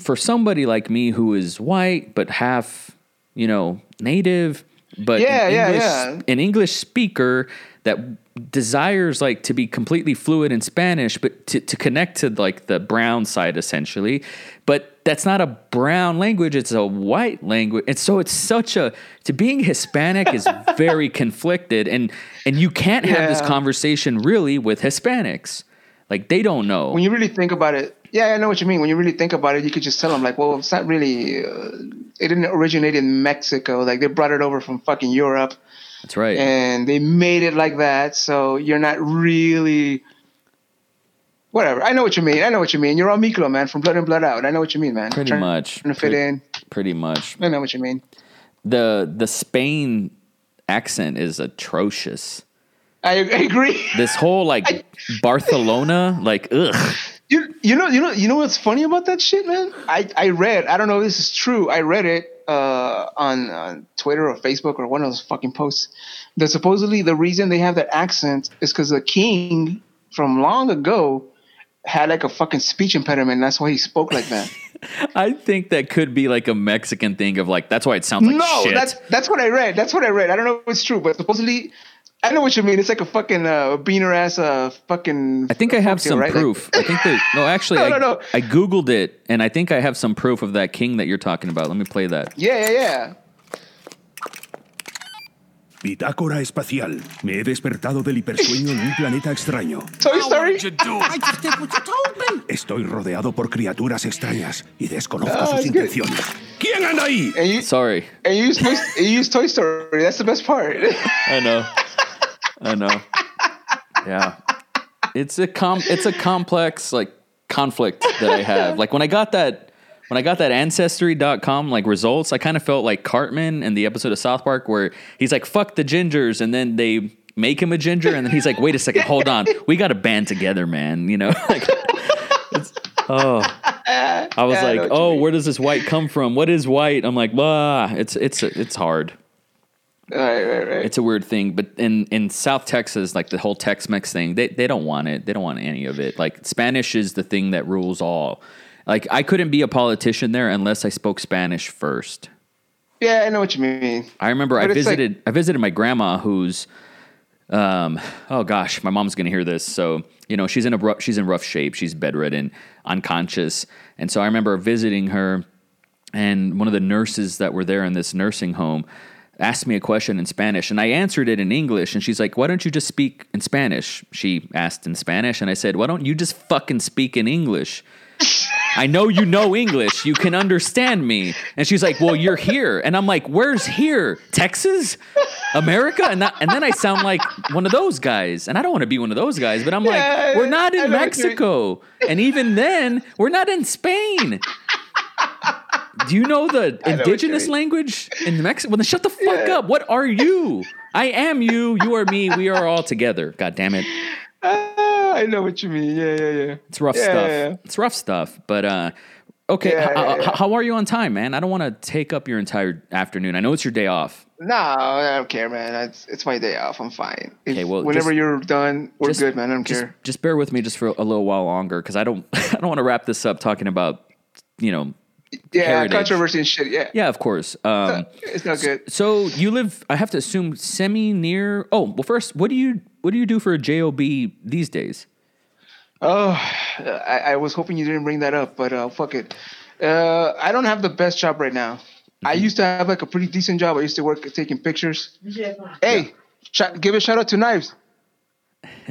for somebody like me who is white but half, you know, native, but Yeah, an yeah, yeah. an English speaker that desires like to be completely fluid in Spanish, but to, to connect to like the brown side essentially. But that's not a brown language, it's a white language. And so it's such a to being Hispanic is (laughs) very conflicted and and you can't have this conversation really with Hispanics. Like they don't know. When you really think about it, yeah, I know what you mean. When you really think about it, you could just tell them like, well, it's not really. Uh, it didn't originate in Mexico. Like they brought it over from fucking Europe, That's right. and they made it like that. So you're not really. Whatever. I know what you mean. I know what you mean. You're all Miklo, man, from Blood In Blood Out. I know what you mean, man. Pretty Trying- much. Trying to fit Pre- in. Pretty much. I know what you mean. The the Spain accent is atrocious. I, I (laughs) agree. This whole like Barcelona, like ugh. You, you know you know you know what's funny about that shit, man? I, I read I don't know if this is true. I read it uh, on, on Twitter or Facebook or one of those fucking posts that supposedly the reason they have that accent is because the king from long ago had like a fucking speech impediment. And that's why he spoke like that. (laughs) I think that could be like a Mexican thing of like that's why it sounds like no, shit. that's that's what I read. That's what I read. I don't know if it's true, but supposedly. I know what you mean. It's like a fucking uh, beaner ass uh, fucking. I think I have some right? Like- proof. I think that no, actually, (laughs) No, I, no, no. I googled it, and I think I have some proof of that king that you're talking about. Let me play that. yeah, yeah, yeah. Bitácora espacial. Me he despertado del hipersueño en un (laughs) planeta extraño. Toy Story. I just stopped with you (laughs) told me. Estoy rodeado por criaturas extrañas y desconozco Ah, sus intenciones. ¿Quién anda ahí? And you, Sorry, and you use Toy, you use Toy Story. That's the best part. I know, I know. Yeah, it's a com it's a complex like conflict that I have. Like when I got that when I got that ancestry.com like results, I kind of felt like Cartman in the episode of South Park where he's like fuck the gingers and then they make him a ginger and then he's like wait a second, hold on. We got to band together, man, you know? (laughs) Like it's, oh. I was Yeah, like, you "Oh, where does this white come from? What is white?" I'm like, "Blah." It's it's it's hard. Right, right, right. It's a weird thing, but in in South Texas, like the whole Tex-Mex thing, they they don't want it. They don't want any of it. Like Spanish is the thing that rules all. Like I couldn't be a politician there unless I spoke Spanish first. yeah, I know what you mean. I remember I But like- visited I visited my grandma who's um oh gosh, my mom's going to hear this. So, you know, she's in a rough, she's in rough shape. She's bedridden, unconscious. And so I remember visiting her and one of the nurses that were there in this nursing home asked me a question in Spanish and I answered it in English and she's like, "Why don't you just speak in Spanish?" She asked in Spanish and I said, "Why don't you just fucking speak in English?" I know you know English. You can understand me. And she's like, Well, you're here. And I'm like, Where's here? Texas? America? And, that, and then I sound like one of those guys. And I don't want to be one of those guys, but I'm Yeah, like, We're not in know what you mean. Mexico. And even then, we're not in Spain. Do you know the (laughs) I know indigenous language in Mexico? Well, then shut the fuck up. What are you? I am you. You are me. We are all together. God damn it. (laughs) Ah, I know what you mean. Yeah, yeah, yeah. It's rough Yeah, stuff. yeah, yeah. It's rough stuff. But uh, okay, Yeah, h- yeah, uh, yeah. how are you on time, man? I don't want to take up your entire afternoon. I know it's your day off. No, I don't care, man. It's, it's my day off. I'm fine. If- Okay, well, whenever just- you're done, we're just- good, man. I don't Just, care. just bear with me just for a little while longer because I don't (laughs) I don't want to wrap this up talking about you know Yeah, heritage. controversy and shit. Yeah, yeah of course um, it's not good. so you live I have to assume semi near oh well first what do you what do you do for a job these days Oh, I, I was hoping you didn't bring that up, but uh, fuck it. Uh, I don't have the best job right now. I Mm-hmm. used to have like a pretty decent job. I used to work taking pictures. Hey, sh- give a shout out to Knives.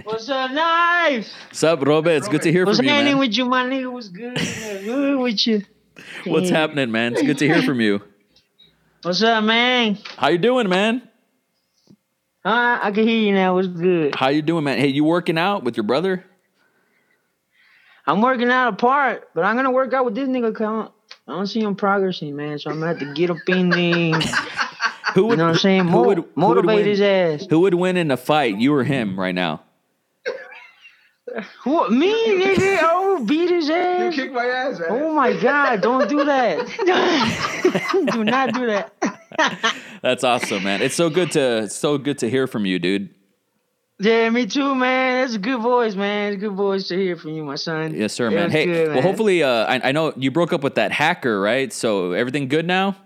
What's up, knives? Sup, Robe? It's good to hear What's from you, happening man. with you, my nigga? What's good? Good with you? What's happening, man? It's good to hear from you. What's up, man? How you doing, man? Huh? I can hear you now. What's good? How you doing, man? Hey, you working out with your brother? I'm working out apart, but I'm gonna work out with this nigga. Cause I don't see him progressing, man. So I'm gonna have to get up in there. (laughs) Who would, You know what I'm saying? who Mo- would- who would motivate win- his ass. Who would win in a fight, you or him, right now? What me, nigga? Oh, beat his ass. You ass. kicked my ass, man. Oh my god! Don't do that. (laughs) (laughs) do not do that. That's awesome, man. It's so good to so good to hear from you, dude. Yeah, me too, man. That's a good voice, man. It's a good voice to hear from you, my son. Yes, sir, man. it's Hey, good, well, hopefully, uh, I, I know you broke up with that hacker, right? So everything good now?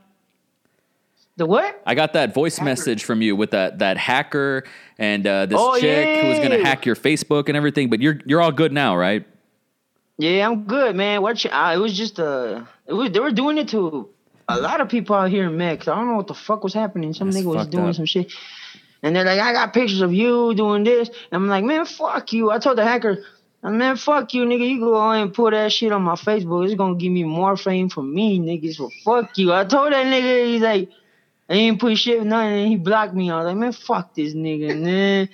The what? I got that voice message from you with that that hacker and uh, this Oh, chick who was gonna hack your Facebook and everything. But you're you're all good now, right? Yeah, I'm good, man. What? You, uh, it was just uh, it was they were doing it to a lot of people out here in Mex. I don't know what the fuck was happening. Some That's nigga was doing up. some shit, and they're like, "I got pictures of you doing this." And I'm like, "Man, fuck you." I told the hacker, "Man, fuck you, nigga. You go ahead and put that shit on my Facebook. It's gonna give me more fame for me, niggas. So fuck you." I told that nigga, he's like. I didn't put shit with nothing, and he blocked me. I was like, man, fuck this nigga, (laughs) man.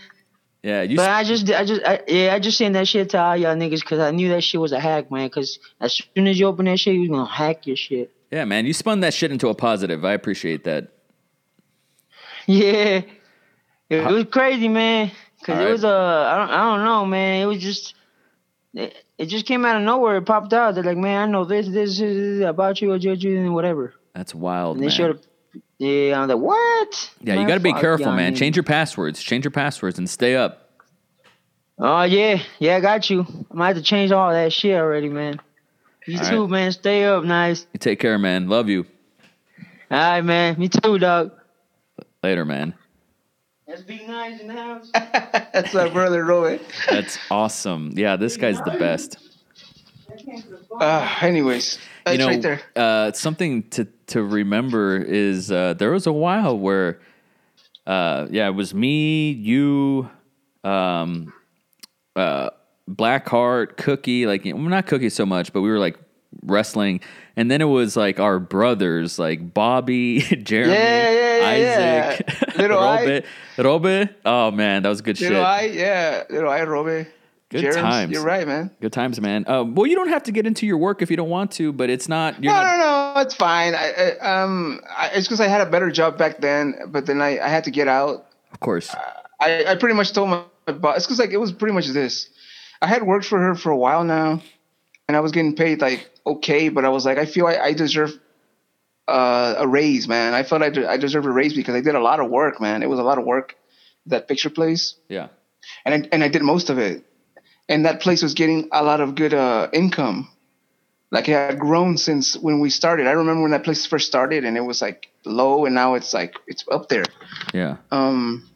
Yeah, you. But I just, I just, I, yeah, I just sent that shit to all y'all niggas because I knew that shit was a hack, man. Because as soon as you open that shit, you was gonna hack your shit. yeah, man. You spun that shit into a positive. I appreciate that. (laughs) Yeah, it, was crazy, man. Because All it right. was, uh, I don't, I don't know, man. It was just, it, it just came out of nowhere. It popped out. They're like, man, I know this, this, this, this about you, or you, you, and whatever. That's wild, And they man. showed. Yeah, I'm like, what? Yeah, you got to be careful, y'all man. niggas. Change your passwords. Change your passwords and stay up. Oh yeah, yeah, I got you. I might have to change all that shit already, man. You All too, right. man. Stay up, nice. You take care, man. Love you. All right, man. Me too, dog. Later, man. Let's be nice in the house. (laughs) That's my brother, Robert. That's awesome. Yeah, this guy's the best. Uh, anyways, that's you know, right there. Uh, something to to remember is uh, there was a while where, uh, yeah, it was me, you, um, uh, Blackheart, Cookie. Like, well, not Cookie so much, but we were like wrestling, and then it was like our brothers, like Bobby, (laughs) Jeremy, Yeah, yeah, yeah, Isaac, yeah. Little (laughs) I. Robe, Robe. Oh man, that was good Little shit. I, yeah, little I, Robert. Good times. You're right, man. Good times, man. Uh, well, you don't have to get into your work if you don't want to, but it's not. You're no, not, no, no, it's fine. I, I um, I, it's because I had a better job back then, but then I, I had to get out. Of course. I, I pretty much told my, my boss. It's because like it was pretty much this. I had worked for her for a while now, and I was getting paid like okay, but I was like, I feel I, I deserve uh, a raise, man. I felt I, de- I deserve a raise because I did a lot of work, man. It was a lot of work. That picture place, Yeah. and I, and I did most of it, and that place was getting a lot of good uh, income. Like it had grown since when we started. I remember when that place first started, and it was like low, and now it's like it's up there. Yeah. Um,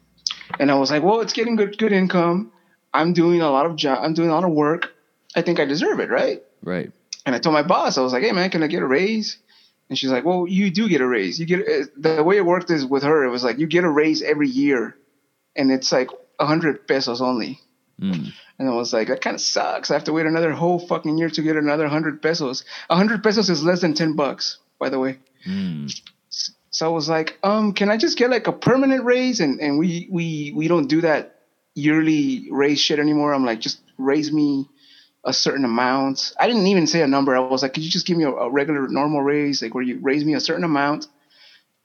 and I was like, well, it's getting good good income. I'm doing a lot of job. I'm doing a lot of work. I think I deserve it, right? Right. And I told my boss, I was like, hey man, can I get a raise? And she's like, well, you do get a raise. You get uh, the way it worked is with her. It was like you get a raise every year, and it's like a hundred pesos only. Mm. And I was like, that kind of sucks. I have to wait another whole fucking year to get another hundred pesos. A hundred pesos is less than ten bucks, by the way. Mm. So I was like, um, can I just get like a permanent raise? And and we we we don't do that yearly raise shit anymore. I'm like, just raise me a certain amount. I didn't even say a number. I was like, could you just give me a, a regular normal raise, like where you raise me a certain amount,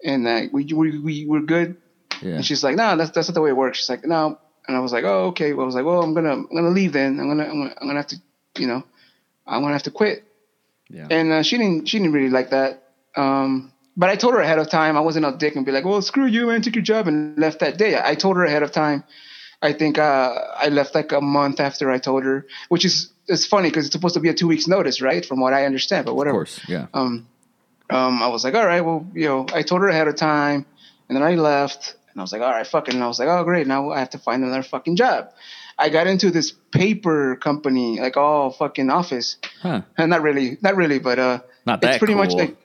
and like we we we we're good. Yeah. And she's like, no, that's that's not the way it works. She's like, no. And I was like, oh, okay. Well, I was like, well, I'm gonna I'm gonna leave then. I'm gonna I'm gonna, I'm gonna have to, you know, I'm gonna have to quit. Yeah. And uh, she didn't she didn't really like that. Um, but I told her ahead of time. I wasn't a dick and be like, well, screw you, man, took your job and left that day. I told her ahead of time. I think uh, I left like a month after I told her, which is it's funny because it's supposed to be a two weeks notice, right? From what I understand, but whatever. Of course. Yeah. Um, um, I was like, all right, well, you know, I told her ahead of time, and then I left, and I was like, all right, fucking, and I was like, oh, great, now I have to find another fucking job. I got into this paper company, like all fucking office, Huh. and not really, not really, but uh, Not it's that pretty much like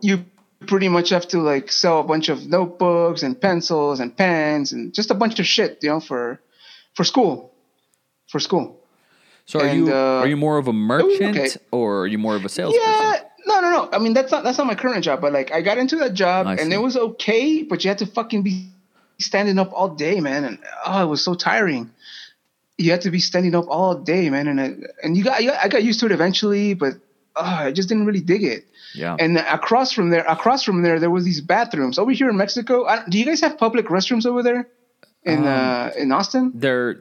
you pretty much have to like sell a bunch of notebooks and pencils and pens and just a bunch of shit, you know, for for school, for school. So are And, you uh, are you more of a merchant okay. or are you more of a salesperson? Yeah, no, no, no. I mean, that's not that's not my current job, but like I got into that job I and see. it was okay, but you had to fucking be standing up all day, man, and oh, it was so tiring. You had to be standing up all day, man, and I, and you got, you got I got used to it eventually, but oh, I just didn't really dig it. Yeah. And across from there, across from there, there was these bathrooms over here in Mexico. I, do you guys have public restrooms over there in Um, uh, in Austin? they're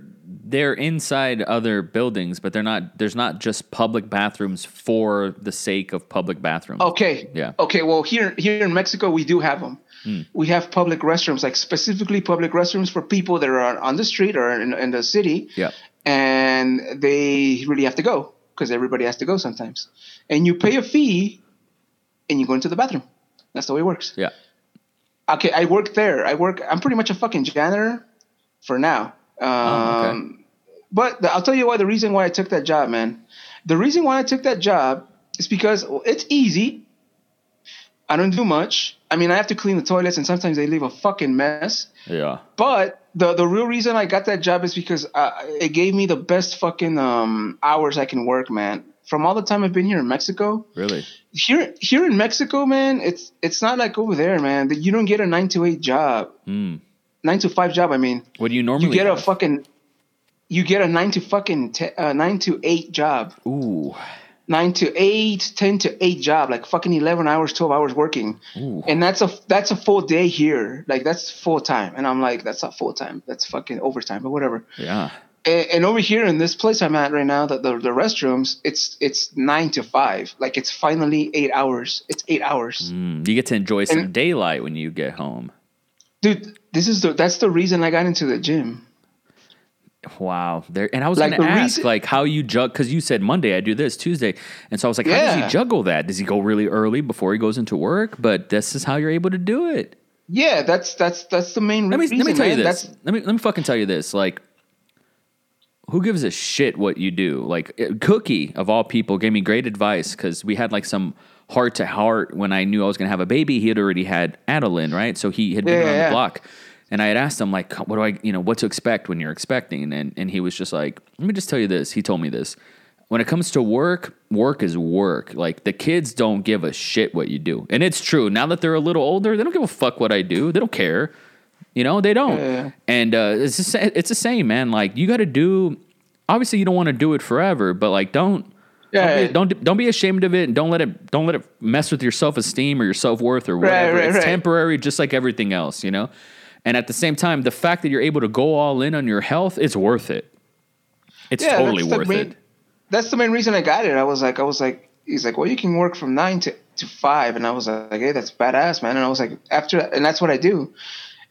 they're inside other buildings, but they're not. There's not just public bathrooms for the sake of public bathrooms. Okay. Yeah. Okay. Well, here here in Mexico, we do have them. Hmm. We have public restrooms, like specifically public restrooms for people that are on the street or in, in the city, Yeah. and they really have to go because everybody has to go sometimes. And you pay a fee, and you go into the bathroom. That's the way it works. Yeah. Okay, I work there. I work. I'm pretty much a fucking janitor for now. Um, Oh, okay. But the, I'll tell you why. The reason why I took that job, man. The reason why I took that job is because it's easy. I don't do much. I mean, I have to clean the toilets, and sometimes they leave a fucking mess. Yeah. But the the real reason I got that job is because uh, it gave me the best fucking um, hours I can work, man. From all the time I've been here in Mexico, Really? here here in Mexico, man, it's it's not like over there, man. That you don't get a nine to eight job, Mm. Nine to five job. I mean, What do you normally you get a fucking, you get a nine to fucking te- uh, nine to eight job, Ooh. nine to eight, ten to eight job, like fucking eleven hours, twelve hours working, Ooh. and that's a that's a full day here. Like that's full time, and I'm like, that's not full time. That's fucking overtime, but whatever. Yeah. And, and over here in this place I'm at right now, the, the the restrooms, it's it's nine to five. Like it's finally eight hours. It's eight hours. Mm. You get to enjoy some And- daylight when you get home. dude this is the that's the reason i got into the gym Wow. There and I was Like, gonna ask reason- like how you juggle because you said Monday I do this Tuesday, and so I was like, how does he juggle that? Does he go really early before he goes into work? But this is how you're able to do it. yeah that's that's that's the main Let me reason let me tell you this. That's, Let me let me fucking tell you this. Like, who gives a shit what you do? Like, uh, Cookie of all people gave me great advice because we had like some heart to heart when I knew I was gonna have a baby. He had already had Adeline, right? So he had been Yeah, around yeah, the block. And I had asked him like, what do I, you know, what to expect when you're expecting? And and he was just like, let me just tell you this. He told me this. When it comes to work, work is work. Like the kids don't give a shit what you do, and it's true. Now that they're a little older, they don't give a fuck what I do. They don't care. You know, they don't. Yeah. And uh, it's the it's the same, man. Like you got to do. Obviously, you don't want to do it forever, but like don't. Yeah. Don't be, don't don't be ashamed of it, and don't let it don't let it mess with your self esteem or your self worth or whatever. right, it's right. temporary, just like everything else, you know. And at the same time, the fact that you're able to go all in on your health, it's worth it. It's yeah, totally worth main, it. that's the main reason i got it. I was like i was like he's like well you can work from nine to, to five. And i was like hey that's badass man. And i was like after and that's what i do.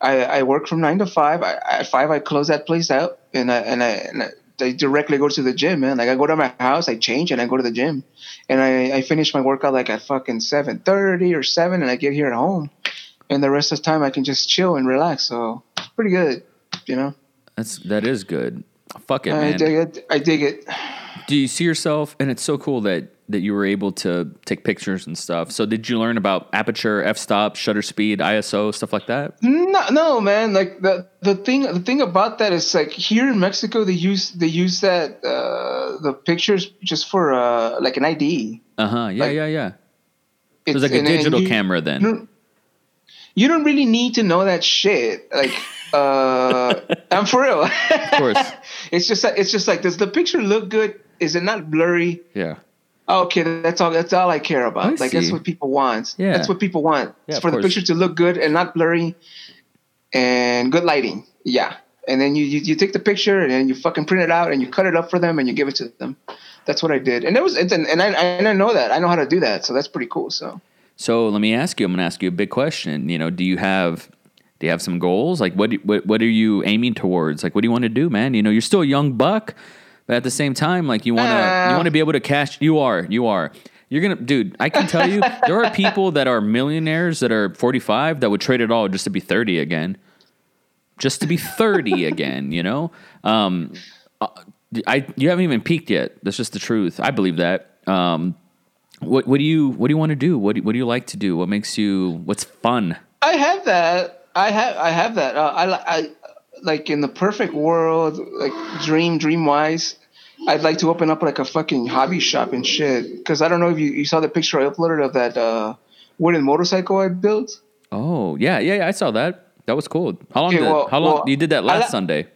I i work from nine to five. I, at five i close that place out and i and i, and I I directly go to the gym, man. Like I go to my house, I change, and I go to the gym, and I, I finish my workout like at fucking seven thirty or seven, and I get here at home, and the rest of the time I can just chill and relax. So pretty good, you know. That's that is good. Fuck it, I man. dig it. I dig it. Do you see yourself? And it's so cool that that you were able to take pictures and stuff. So did you learn about aperture, f stop, shutter speed, ISO, stuff like that? No, no, man. Like the the thing the thing about that is like here in Mexico they use they use that uh, the pictures just for uh, like an ID. Uh huh. Yeah, Like, yeah, yeah. It's It's like a digital you- camera then. You don't, really need to know that shit. Like uh, (laughs) I'm for real. Of course. (laughs) it's just like it's just like does the picture look good? is it not blurry? Yeah. Okay, that's all. That's all I care about. I like that's what people want. Yeah. that's what people want. Yeah, It's for the picture to look good and not blurry, and good lighting. Yeah, and then you, you you take the picture and then you fucking print it out and you cut it up for them and you give it to them. That's what I did, and it was and, and I and I know that I know how to do that, so that's pretty cool. So So let me ask you. I'm going to ask you a big question. You know, do you have do you have some goals? Like, what what what are you aiming towards? Like, what do you want to do, man? You know, you're still a young buck, but at the same time, like, you want to you Uh. want to be able to cash. You are, you are. You're gonna, dude. I can tell you, (laughs) there are people that are millionaires that are 45 that would trade it all just to be 30 again, just to be 30 (laughs) again. You know, um, uh, I you haven't even peaked yet. That's just the truth. I believe that. Um, what what do you what do you want to do? What do, what do you like to do? What makes you what's fun? I have that. I have I have that. Uh, I I like in the perfect world, like dream dream wise. I'd like to open up like a fucking hobby shop and shit. Because I don't know if you, you saw the picture I uploaded of that uh, wooden motorcycle I built. Oh yeah yeah, yeah I saw that. That was cool. How long? Okay, did, well- how long well, you did that last li- Sunday?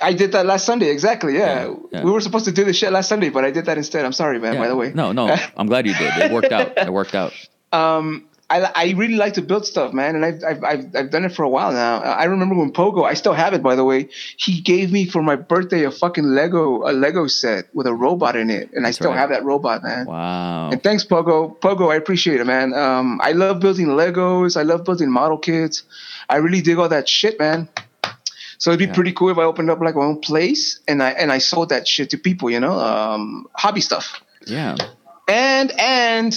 I did that last Sunday. Exactly. Yeah. Yeah, yeah. We were supposed to do this shit last Sunday, but I did that instead. I'm sorry, man. By the way. No no, I'm glad you did. It worked out. It worked out. (laughs) um, I, I really like to build stuff, man, and I've, I've, I've, I've done it for a while now. I remember when Pogo, I still have it, by the way. He gave me for my birthday a fucking Lego, a Lego set with a robot in it, and I still right. have that robot, man. Wow. And thanks, Pogo. Pogo, I appreciate it, man. Um, I love building Legos. I love building model kits. I really dig all that shit, man. So it'd be pretty cool if I opened up like my own place and I and I sold that shit to people, you know, um, hobby stuff. Yeah. and and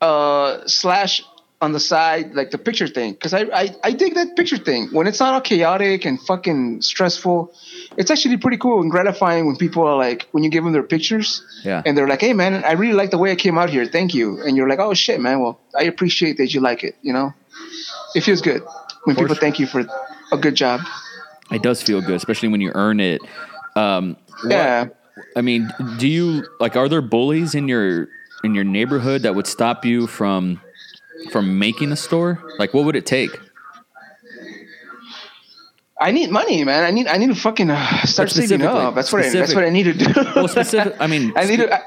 uh slash on the side like the picture thing. Because I, I i dig that picture thing. When it's not all chaotic and fucking stressful it's actually pretty cool and gratifying when people are like when you give them their pictures Yeah. and they're like hey man i really like the way i came out here. Thank you. And you're like oh shit man. Well i appreciate that you like it you know? It feels good when people thank you for a good job It does feel good, especially when you earn it. Um, what- Yeah. I mean, do you like? Are there bullies in your in your neighborhood that would stop you from from making a store? Like, what would it take? I need money, man. I need I need to fucking uh, start saving up. That's what I, that's what I need to do. Well, specific. I mean, (laughs) I need to. I,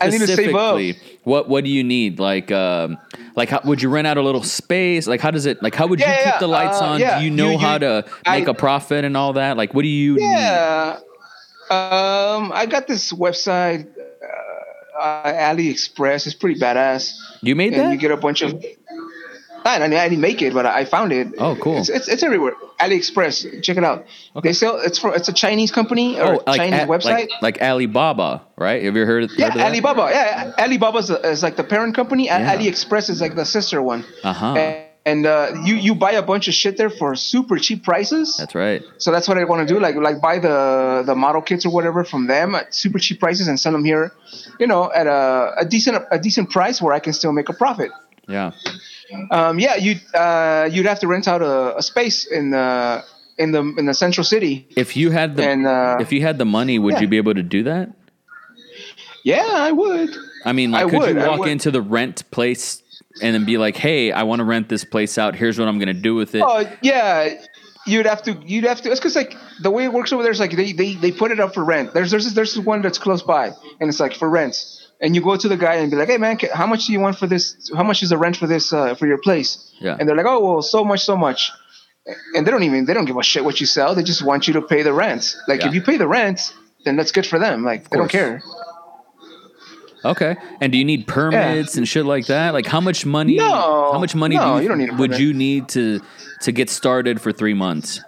I need to save up. specifically, what what do you need? Like, um, like, how, would you rent out a little space? Like, how does it? Like, how would you keep yeah, the lights uh, on? yeah. Do you know You- how you- to make I- a profit and all that? Like, what do you? need? Yeah. Um, I got this website, uh, uh, AliExpress. It's pretty badass. You made and that? you get a bunch of. I, I didn't make it, but I found it. Oh, cool. It's, it's, it's everywhere. AliExpress. Check it out. They sell. It's for. It's a Chinese company or Oh, like, Chinese a- website. like like Alibaba, right? Have you heard? yeah, heard of? Alibaba. Yeah, Alibaba is, is like the parent company. A- Yeah. AliExpress is like the sister one. Uh-huh. And, and uh, you you buy a bunch of shit there for super cheap prices. That's right. So that's what I want to do. Like like buy the the model kits or whatever from them at super cheap prices and send them here, you know, at a, a decent a decent price where I can still make a profit. Yeah. Um, yeah, you uh, you'd have to rent out a, a space in the in the in the central city. If you had the And, uh, if you had the money, would yeah. you be able to do that? Yeah, I would. I mean, like, I could would, you walk into the rent place and then be like, "Hey, I want to rent this place out. Here's what I'm going to do with it." Oh yeah, you'd have to you'd have to. It's because like the way it works over there is like they, they they put it up for rent. There's there's there's one that's close by and it's like for rent. And you go to the guy and be like, "Hey man, how much do you want for this? How much is the rent for this uh, for your place?" Yeah. And they're like, "Oh well, so much, so much." And they don't even they don't give a shit what you sell. They just want you to pay the rent. Like Yeah. if you pay the rent, then that's good for them. Like they don't care. Okay. And do you need permits and shit like that? Like, how much money? No. How much money No, do you, you don't need would you need to to get started for three months?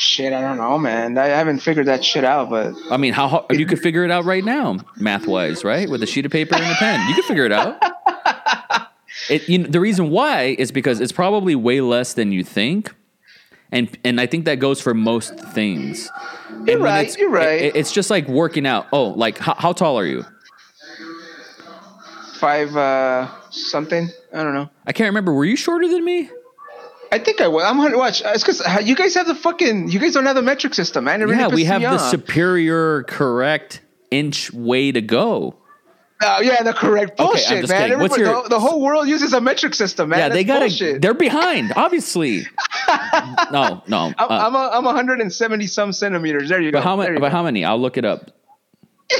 Shit, I don't know, man. I haven't figured that shit out, but I mean, how hard, you could figure it out right now, math wise, right? With a sheet of paper and a pen, you could figure it out. (laughs) It, you know, the reason why is because it's probably way less than you think, and and I think that goes for most things. And when right, it's- you're right. it- it's just like working out. Oh, like how, how tall are you? five uh something. I don't know. I can't remember. Were you shorter than me? I think I will. I'm gonna watch. Uh, it's because uh, you guys have the fucking. You guys don't have the metric system, man. It really yeah, we have the off. superior correct inch way to go. Oh yeah, the correct bullshit, just man. What's Everybody- your- the, the whole world uses a metric system, man. yeah, they gotta. bullshit. They're behind, obviously. (laughs) no, no. I'm, uh, I'm, a, I'm 170 some centimeters. There you but go. how? But go. how many? I'll look it up. (laughs)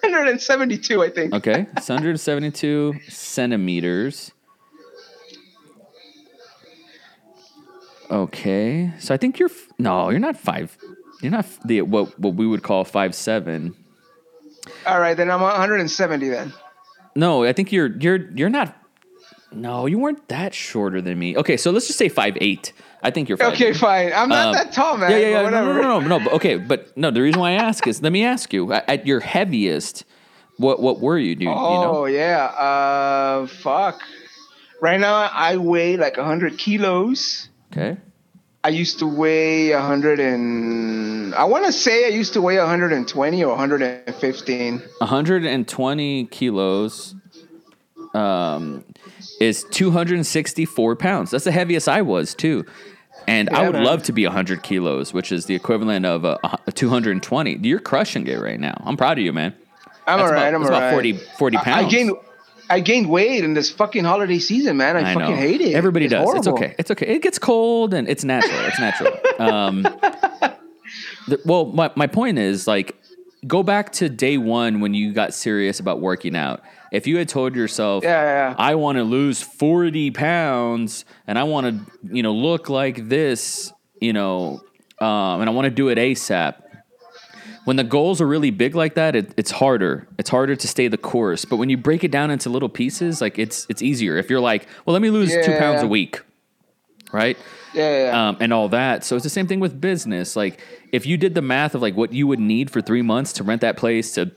172, I think. Okay, it's 172 centimeters. Okay, so I think you're f- no, you're not five. You're not f- the what what we would call five seven. All right, then I'm 170 then. No, I think you're you're you're not. No, you weren't that shorter than me. Okay, so let's just say five eight. I think you're five. Okay, fine. I'm not Um, that tall, man. Yeah, yeah, yeah. No, no, no, no, no. But okay, but no. The reason why I ask is, let me ask you: at your heaviest, what what were you, dude? you Oh know? yeah. Uh, fuck. Right now I weigh like 100 kilos. Okay. I used to weigh 100 and I want to say I used to weigh 120 or 115. 120 kilos um, is 264 pounds. That's the heaviest I was too. And I would man. love to be 100 kilos, which is the equivalent of a, a 220. You're crushing it right now. I'm proud of you, man. I'm That's alright. about- I'm that's about alright. 40 40 I- pounds. I gained I gained weight in this fucking holiday season, man. I, fucking hate it. Everybody It's does. It's okay. It's okay. It gets cold and it's natural. It's natural. (laughs) um, the, well, my, my point is like, go back to day one when you got serious about working out. If you had told yourself, Yeah, yeah, yeah. I want to lose 40 pounds and I want to, you know, look like this, you know, um, and I want to do it ASAP. When the goals are really big like that, it, it's harder. It's harder to stay the course. But when you break it down into little pieces, like it's it's easier. If you're like, well, let me lose two Yeah. pounds a week, right? Yeah, yeah, yeah. Um, and all that. So it's the same thing with business. Like if you did the math of like what you would need for three months to rent that place to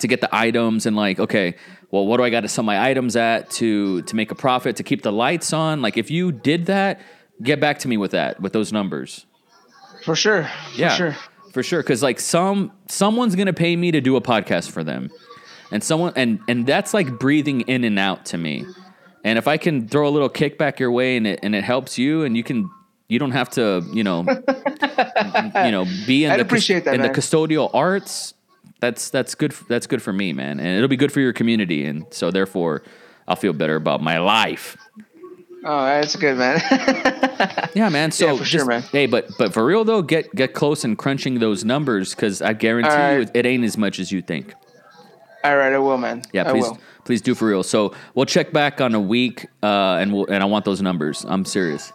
to get the items and like okay well what do i got to sell my items at to to make a profit to keep the lights on like if you did that get back to me with that with those numbers For sure. yeah For sure. For sure because like some someone's gonna pay me to do a podcast for them. And someone and and that's like breathing in and out to me. And if i can throw a little kickback your way and it and it helps you and you can you don't have to you know (laughs) you know be in I'd the appreciate that, in the custodial arts that's that's good that's good for me man. And it'll be good for your community. And so therefore i'll feel better about my life Oh, that's good, man. (laughs) yeah man so Yeah, for just, sure, man. hey but but for real though get get close and crunching those numbers because i guarantee All you it, ain't as much as you think All right, I will, man. yeah I please will. please do for real so we'll check back on a week uh and we'll and i want those numbers i'm serious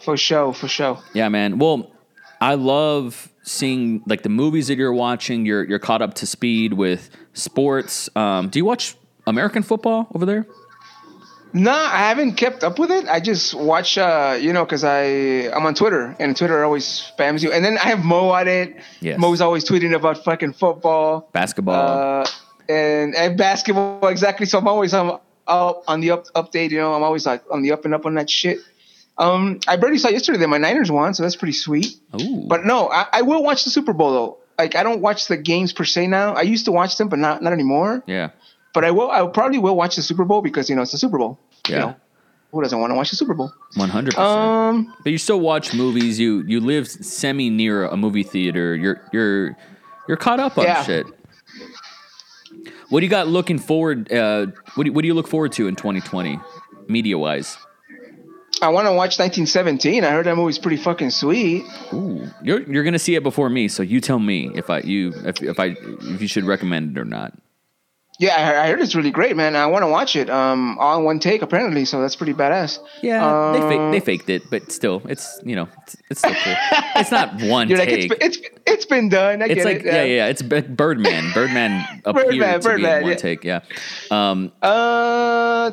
For sure, for sure. Yeah, man. Well, I love seeing like the movies that you're watching. You're you're caught up to speed with sports. Um, do you watch American football over there? No, I haven't kept up with it. I just watch, uh, you know, because I I'm on Twitter and Twitter always spams you. And then I have Mo on it. Yes. Mo's always tweeting about fucking football, Basketball. uh, and and basketball exactly. So I'm always um, up on the up, update. You know, I'm always like on the up and up on that shit. Um, I barely saw yesterday that my Niners won, so that's pretty sweet. Ooh. But no, I, I will watch the Super Bowl though. Like I don't watch the games per se now. I used to watch them, but not not anymore. yeah. But I will. I probably will watch the Super Bowl because you know it's the Super Bowl. You Yeah. know, who doesn't want to watch the Super Bowl? One hundred percent. Um, But you still watch movies. You you live semi near a movie theater. You're you're you're caught up on Yeah. shit. What do you got looking forward? Uh, what do, what do you look forward to in 2020, media wise? I want to watch 1917. I heard that movie's pretty fucking sweet. Ooh, you're you're gonna see it before me, so you tell me if I you if if I if you should recommend it or not. Yeah, I heard, it's really great, man. I want to watch it. Um, all in one take apparently, so that's pretty badass. Yeah, they Uh, fa- they faked it, but still, it's you know it's, it's still cool. (laughs) it's not one You're like take. it's, it's it's been done. I it's get like it. yeah, yeah, yeah. It's Birdman. Birdman (laughs) appeared Birdman, to be in one yeah. take. Yeah. Um, Uh,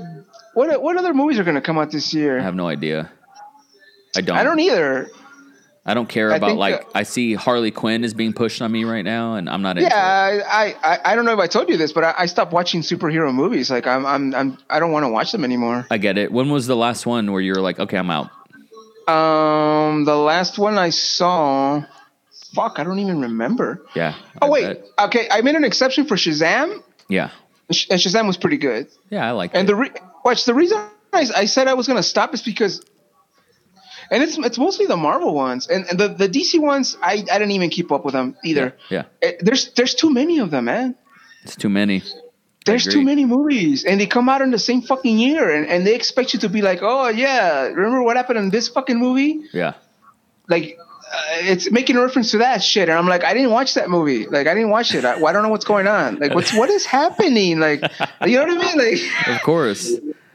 what what other movies are gonna come out this year? I have no idea. I don't. I don't either. I don't care about think, like uh, I see Harley Quinn is being pushed on me right now, and I'm not into Yeah, it. I, I, I- I don't know if I told you this, but I, I stopped watching superhero movies. Like I'm I'm, I'm I don't want to watch them anymore. I get it. When was the last one where you were like, okay, I'm out? Um, the last one I saw, fuck, I don't even remember. Yeah. Oh I wait, bet. okay, I made an exception for Shazam. Yeah. And Shazam was pretty good. Yeah, I like it. And it. the re- watch the reason I, I said I was gonna stop is because, and it's it's mostly the Marvel ones and, and the, the DC ones. I, I didn't even keep up with them either. yeah, It- there's there's too many of them, man. it's too many. There's too many movies, and they come out in the same fucking year, and, and they expect you to be like, oh yeah, remember what happened in this fucking movie? Yeah. like uh, it's making a reference to that shit, and I'm like, I didn't watch that movie. Like, I didn't watch it. I, I don't know what's going on. Like, what's what is happening? Like, you know what I mean? Like, (laughs) Of course.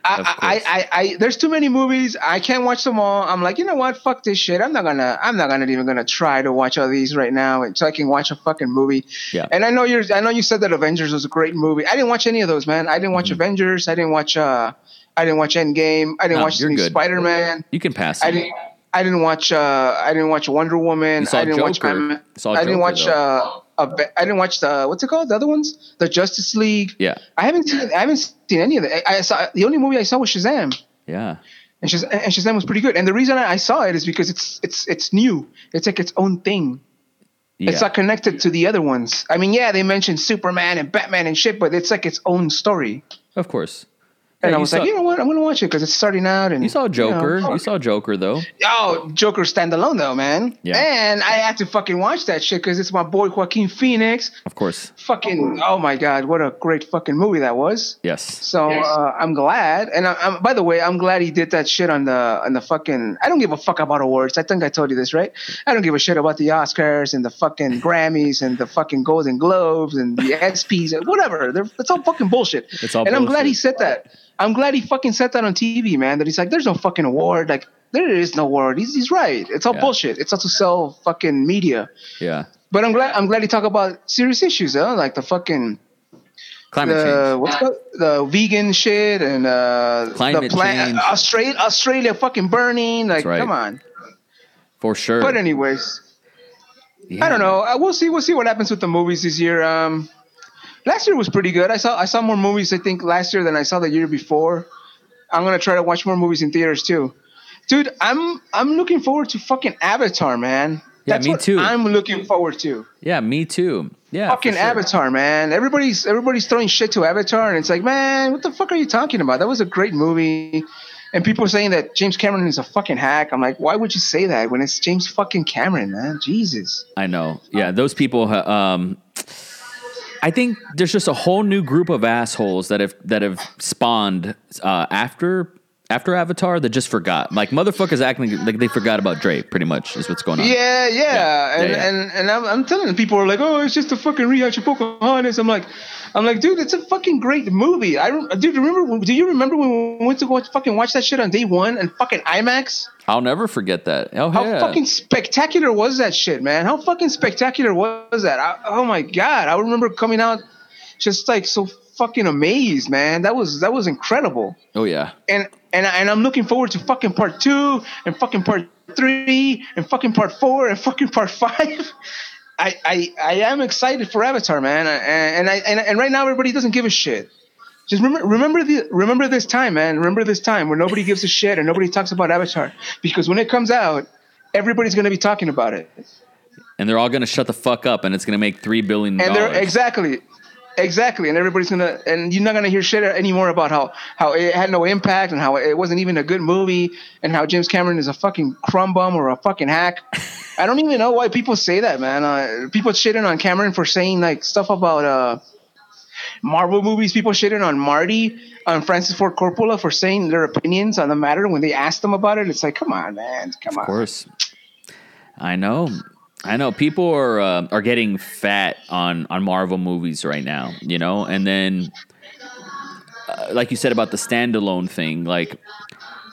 I, I, I, there's too many movies. I can't watch them all. I'm like, you know what? Fuck this shit. I'm not gonna, I'm not gonna even gonna try to watch all these right now, until I can watch a fucking movie. Yeah. And I know you're, I know you said that Avengers was a great movie. I didn't watch any of those, man. I didn't watch Avengers. I didn't watch, uh, I didn't watch Endgame. I didn't Mm-hmm. No, watch new good. Spider-Man. You can pass. I didn't. I didn't watch. Uh, I didn't watch Wonder Woman. I didn't watch. Joker. Saw I didn't Joker, watch. Uh, I didn't watch the what's it called? The other ones, the Justice League. Yeah. I haven't seen. I haven't seen any of it. I, I saw the only movie I saw was Shazam, Yeah. and Shazam, and Shazam was pretty good. And the reason I, I saw it is because it's it's it's new. It's like its own thing. Yeah. It's not connected to the other ones. I mean, yeah, they mentioned Superman and Batman and shit, but it's like its own story. Of course. And Yeah, I was saw- like, you know what? I'm gonna watch it because it's starting out. And You saw Joker. know, You saw Joker though. Oh, Joker standalone though, man. Yeah. And I had to fucking watch that shit because it's my boy Joaquin Phoenix. Of course. Fucking oh my god, what a great fucking movie that was. Yes. So uh, I'm glad, and I, I'm, by the way, I'm glad he did that shit on the on the fucking. I don't give a fuck about awards. I think I told you this, right? I don't give a shit about the Oscars and the fucking Grammys and the fucking Golden Globes and the ESPYS and whatever. They're, it's all fucking bullshit. It's all and I'm glad he said that. I'm glad he fucking said that on TV, man. That he's like, there's no fucking award. Like there is no award. He's he's right. It's all Yeah. bullshit. It's all to sell fucking media. Yeah. But I'm glad I'm glad he talked about serious issues, though, like the fucking Climate the, change. What's called, the vegan shit and uh, Climate the change. Australia, Australia fucking burning. Like, right. come on. For sure. But anyways, Yeah. I don't know. Uh, We'll see. We'll see what happens with the movies this year. Um, last year was pretty good. I saw I saw more movies I think last year than I saw the year before. I'm gonna try to watch more movies in theaters too, dude. I'm I'm looking forward to fucking Avatar, man. Yeah, That's me too. I'm looking forward to. Yeah, me too. Yeah. fucking sure. Avatar, man. Everybody's everybody's throwing shit to Avatar, and it's like, man, what the fuck are you talking about? That was a great movie. And people are saying that James Cameron is a fucking hack. I'm like, why would you say that when it's James fucking Cameron, man? Jesus. I know. Yeah, those people. Um, I think there's just a whole new group of assholes that have that have spawned uh, after after Avatar that just forgot. Like motherfuckers acting like they forgot about Drake. Pretty much is what's going on. Yeah, yeah, and Yeah, yeah. and and I'm, I'm telling people are like, oh, it's just a fucking rehash of Pocahontas. I'm like, I'm like, dude, it's a fucking great movie. I dude, remember? Do you remember when we went to go fucking watch that shit on day one and fucking IMAX? I'll never forget that. Oh How yeah. fucking spectacular was that shit, man? How fucking spectacular was that? I, oh my god, I remember coming out just like so fucking amazed, man. That was that was incredible. oh yeah. And and and I'm looking forward to fucking part two and fucking part three and fucking part four and fucking part five. (laughs) I I, I am excited for Avatar, man. And, and I and, and right now everybody doesn't give a shit. Just remember, remember the remember this time, man. Remember this time where nobody gives a shit and nobody talks about Avatar because when it comes out, everybody's gonna be talking about it. And they're all gonna shut the fuck up, and it's gonna make three billion and they're dollars. exactly exactly and everybody's gonna and you're not gonna hear shit anymore about how how it had no impact and how it wasn't even a good movie and how james cameron is a fucking crumb bum or a fucking hack. (laughs) I don't even know why people say that man. Uh, people shitting on cameron for saying like stuff about uh marvel movies. People shitting on marty on francis ford coppola for saying their opinions on the matter when they asked them about it. It's like come on man come Of on. Of course. I know. I know. People are uh, are getting fat on on Marvel movies right now. You know, and then uh, like you said about the standalone thing, like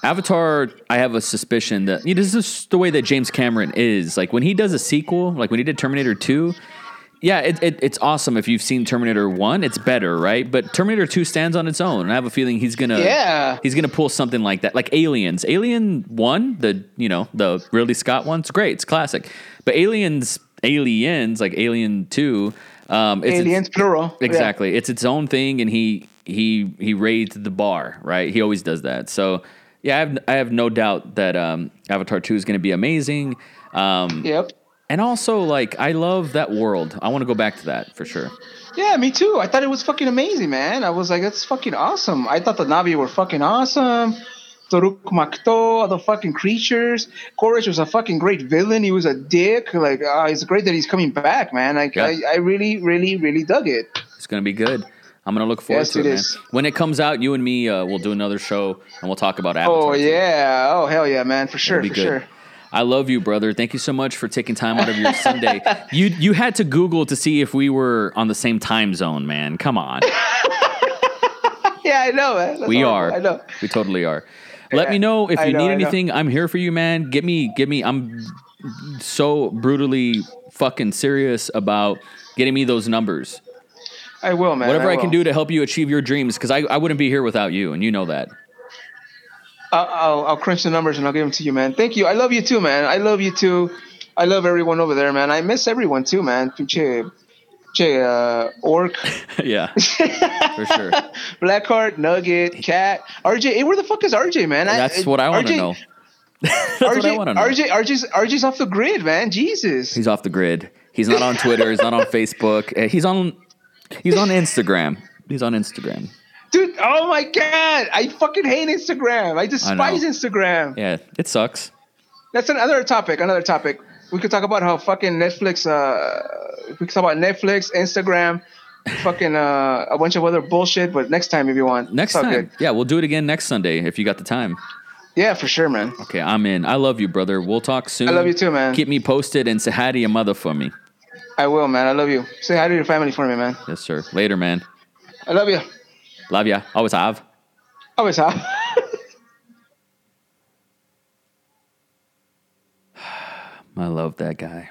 Avatar. I have a suspicion that you know, this is the way that James Cameron is. Like when he does a sequel, like when he did Terminator Two. Yeah, it, it, it's awesome if you've seen Terminator One. It's better, right? But Terminator Two stands on its own, and I have a feeling he's gonna Yeah. he's gonna pull something like that, like Aliens. Alien One, the you know the Ridley Scott one, it's great, it's classic. But Aliens, Aliens, like Alien Two, um, it's, aliens plural Yeah. exactly. It's its own thing, and he he he raised the bar, right? He always does that. So yeah, I have I have no doubt that um, Avatar Two is going to be amazing. Um, yep and also, like, I love that world. I want to go back to that for sure. Yeah, me too. I thought it was fucking amazing, man. I was like, that's fucking awesome. I thought the Na'vi were fucking awesome. Toruk Makto, the fucking creatures. Quaritch was a fucking great villain. He was a dick. Like, uh, it's great that he's coming back, man. Like, Yeah. I, I really, really, really dug it. It's going to be good. I'm going to look forward Yes, to it, it man. When it comes out, you and me uh, will do another show and we'll talk about Avatar. Oh, too. yeah. Oh, hell yeah, man. For sure, for good. sure. I love you, brother. Thank you so much for taking time out of your Sunday. (laughs) You you had to Google to see if we were on the same time zone, man. Come on. (laughs) Yeah, I know, man. That's we are. I know. We totally are. Let me know if you know, need anything. I'm here for you, man. Get me, get me. I'm so brutally fucking serious about getting me those numbers. I will, man. Whatever I, can do to help you achieve your dreams, because I, I wouldn't be here without you, and you know that. I'll, I'll, I'll crunch the numbers and I'll give them to you, man. Thank you. I love you too, man. I love you too. I love everyone over there, man. I miss everyone too, man. Pinche, pinche, uh, Orc, (laughs) yeah, for sure. (laughs) Blackheart, Nugget, Cat, RJ. Hey, where the fuck is RJ, man? I- That's what I want to know. (laughs) That's RJ, what I want to know. RJ, RJ's, RJ's off the grid, man. Jesus. He's off the grid. He's not on Twitter. he's not on Facebook. Uh, He's on. He's on Instagram. He's on Instagram. Dude, oh my god. I fucking hate Instagram. I I despise know. Instagram. Yeah, it sucks. That's another topic. Another topic. We could talk about how fucking Netflix. Uh, we could talk about Netflix, Instagram, fucking uh, a bunch of other bullshit. But next time, if you want. Next time. good. Yeah, we'll do it again next Sunday if you got the time. Yeah, for sure, man. Okay, I'm in. I love you, brother. We'll talk soon. I love you too, man. Keep me posted and say hi to your mother for me. I will, man. I love you. Say hi to your family for me, man. Yes, sir. Later, man. I love you. Love ya. Always have. Always have. I love that guy.